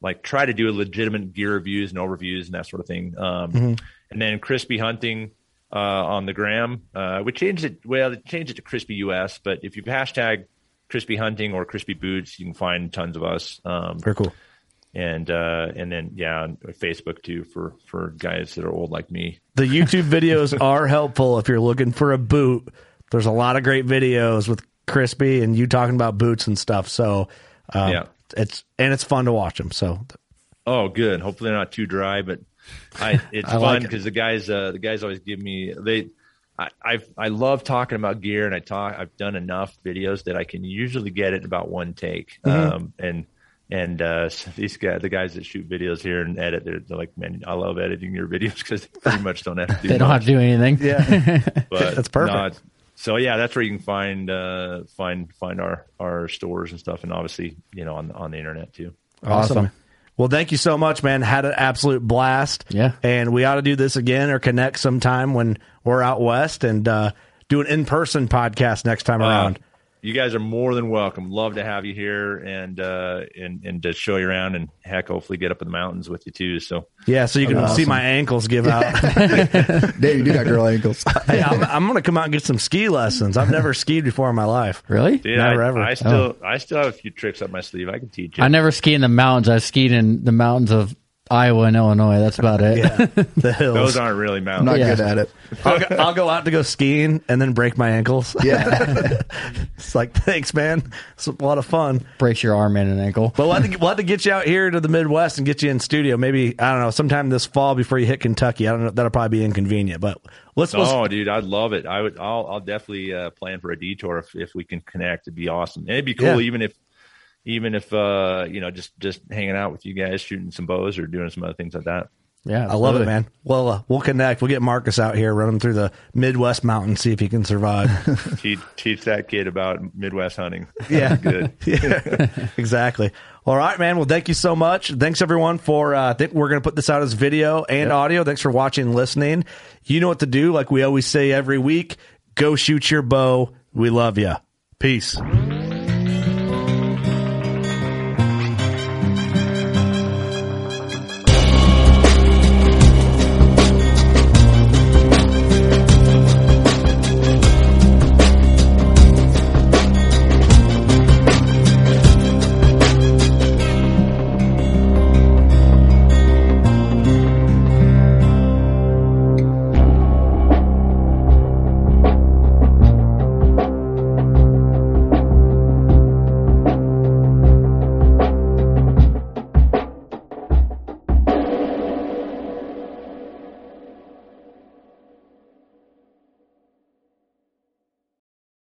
like try to do a legitimate gear reviews and overviews and that sort of thing. Um, And then Crispi hunting uh, on the gram. Uh, we changed it. Well, it changed it to Crispi US, but if you hashtag Crispi hunting or Crispi boots, you can find tons of us. Um, Very cool. and uh, and then yeah, on Facebook too for for guys that are old like me. The [LAUGHS] YouTube videos are helpful if you're looking for a boot. There's a lot of great videos with Crispi and you talking about boots and stuff. So um, Yeah. It's and it's fun to watch them. So Oh, good. Hopefully they're not too dry, but I [LAUGHS] it's I fun like it. because the guys uh, the guys always give me they. I, I've I love talking about gear, and I talk. I've done enough videos that I can usually get it about one take. Mm-hmm. Um, and and uh, so [LAUGHS] these guys, the guys that shoot videos here and edit, they're, they're like, man, I love editing your videos because they pretty [LAUGHS] much don't have to do. They don't have to do anything. yeah, But That's perfect. So yeah, that's where you can find uh, find find our our stores and stuff, and obviously you know on on the internet too. awesome. Well, thank you so much, man. Had an absolute blast. Yeah. and we ought to do this again or connect sometime when we're out west and uh, do an in person podcast next time around. You guys are more than welcome. Love to have you here and uh, and and to show you around and heck, hopefully get up in the mountains with you too. So yeah, so you can see my ankles give out. [LAUGHS] Dave, you do got girl ankles. [LAUGHS] hey, I'm, I'm going to come out and get some ski lessons. I've never skied before in my life. Really? dude, Never I, ever. I still I still have a few tricks up my sleeve. I can teach you. I never skied in the mountains. I skied in the mountains of Iowa and Illinois. That's about it. Yeah, the [LAUGHS] hills. Those aren't really I'm mountains. not Yeah. good at it. I'll, [LAUGHS] go, I'll go out to go skiing and then break my ankles. Yeah. [LAUGHS] It's like, thanks, man. It's a lot of fun. Breaks your arm and an ankle. But we'll have, to, we'll have to get you out here to the Midwest and get you in studio. Maybe I don't know, sometime this fall before you hit Kentucky. I don't know. That'll probably be inconvenient, but let's. let's Oh, dude, I'd love it. I would. I'll. I'll definitely uh, plan for a detour if, if we can connect. It'd be awesome. And it'd be cool, Yeah. even if, even if uh, you know, just just hanging out with you guys, shooting some bows or doing some other things like that. Yeah, I love it, man. Well, uh, we'll connect. We'll get Marcus out here, run him through the Midwest mountains, see if he can survive. [LAUGHS] teach teach that kid about Midwest hunting. [LAUGHS] Yeah. good. [LAUGHS] yeah, exactly. All right, man. Well, thank you so much. Thanks everyone for. Uh, I think we're going to put this out as video and audio. Thanks for watching and listening. You know what to do. Like we always say every week, go shoot your bow. We love you. Peace.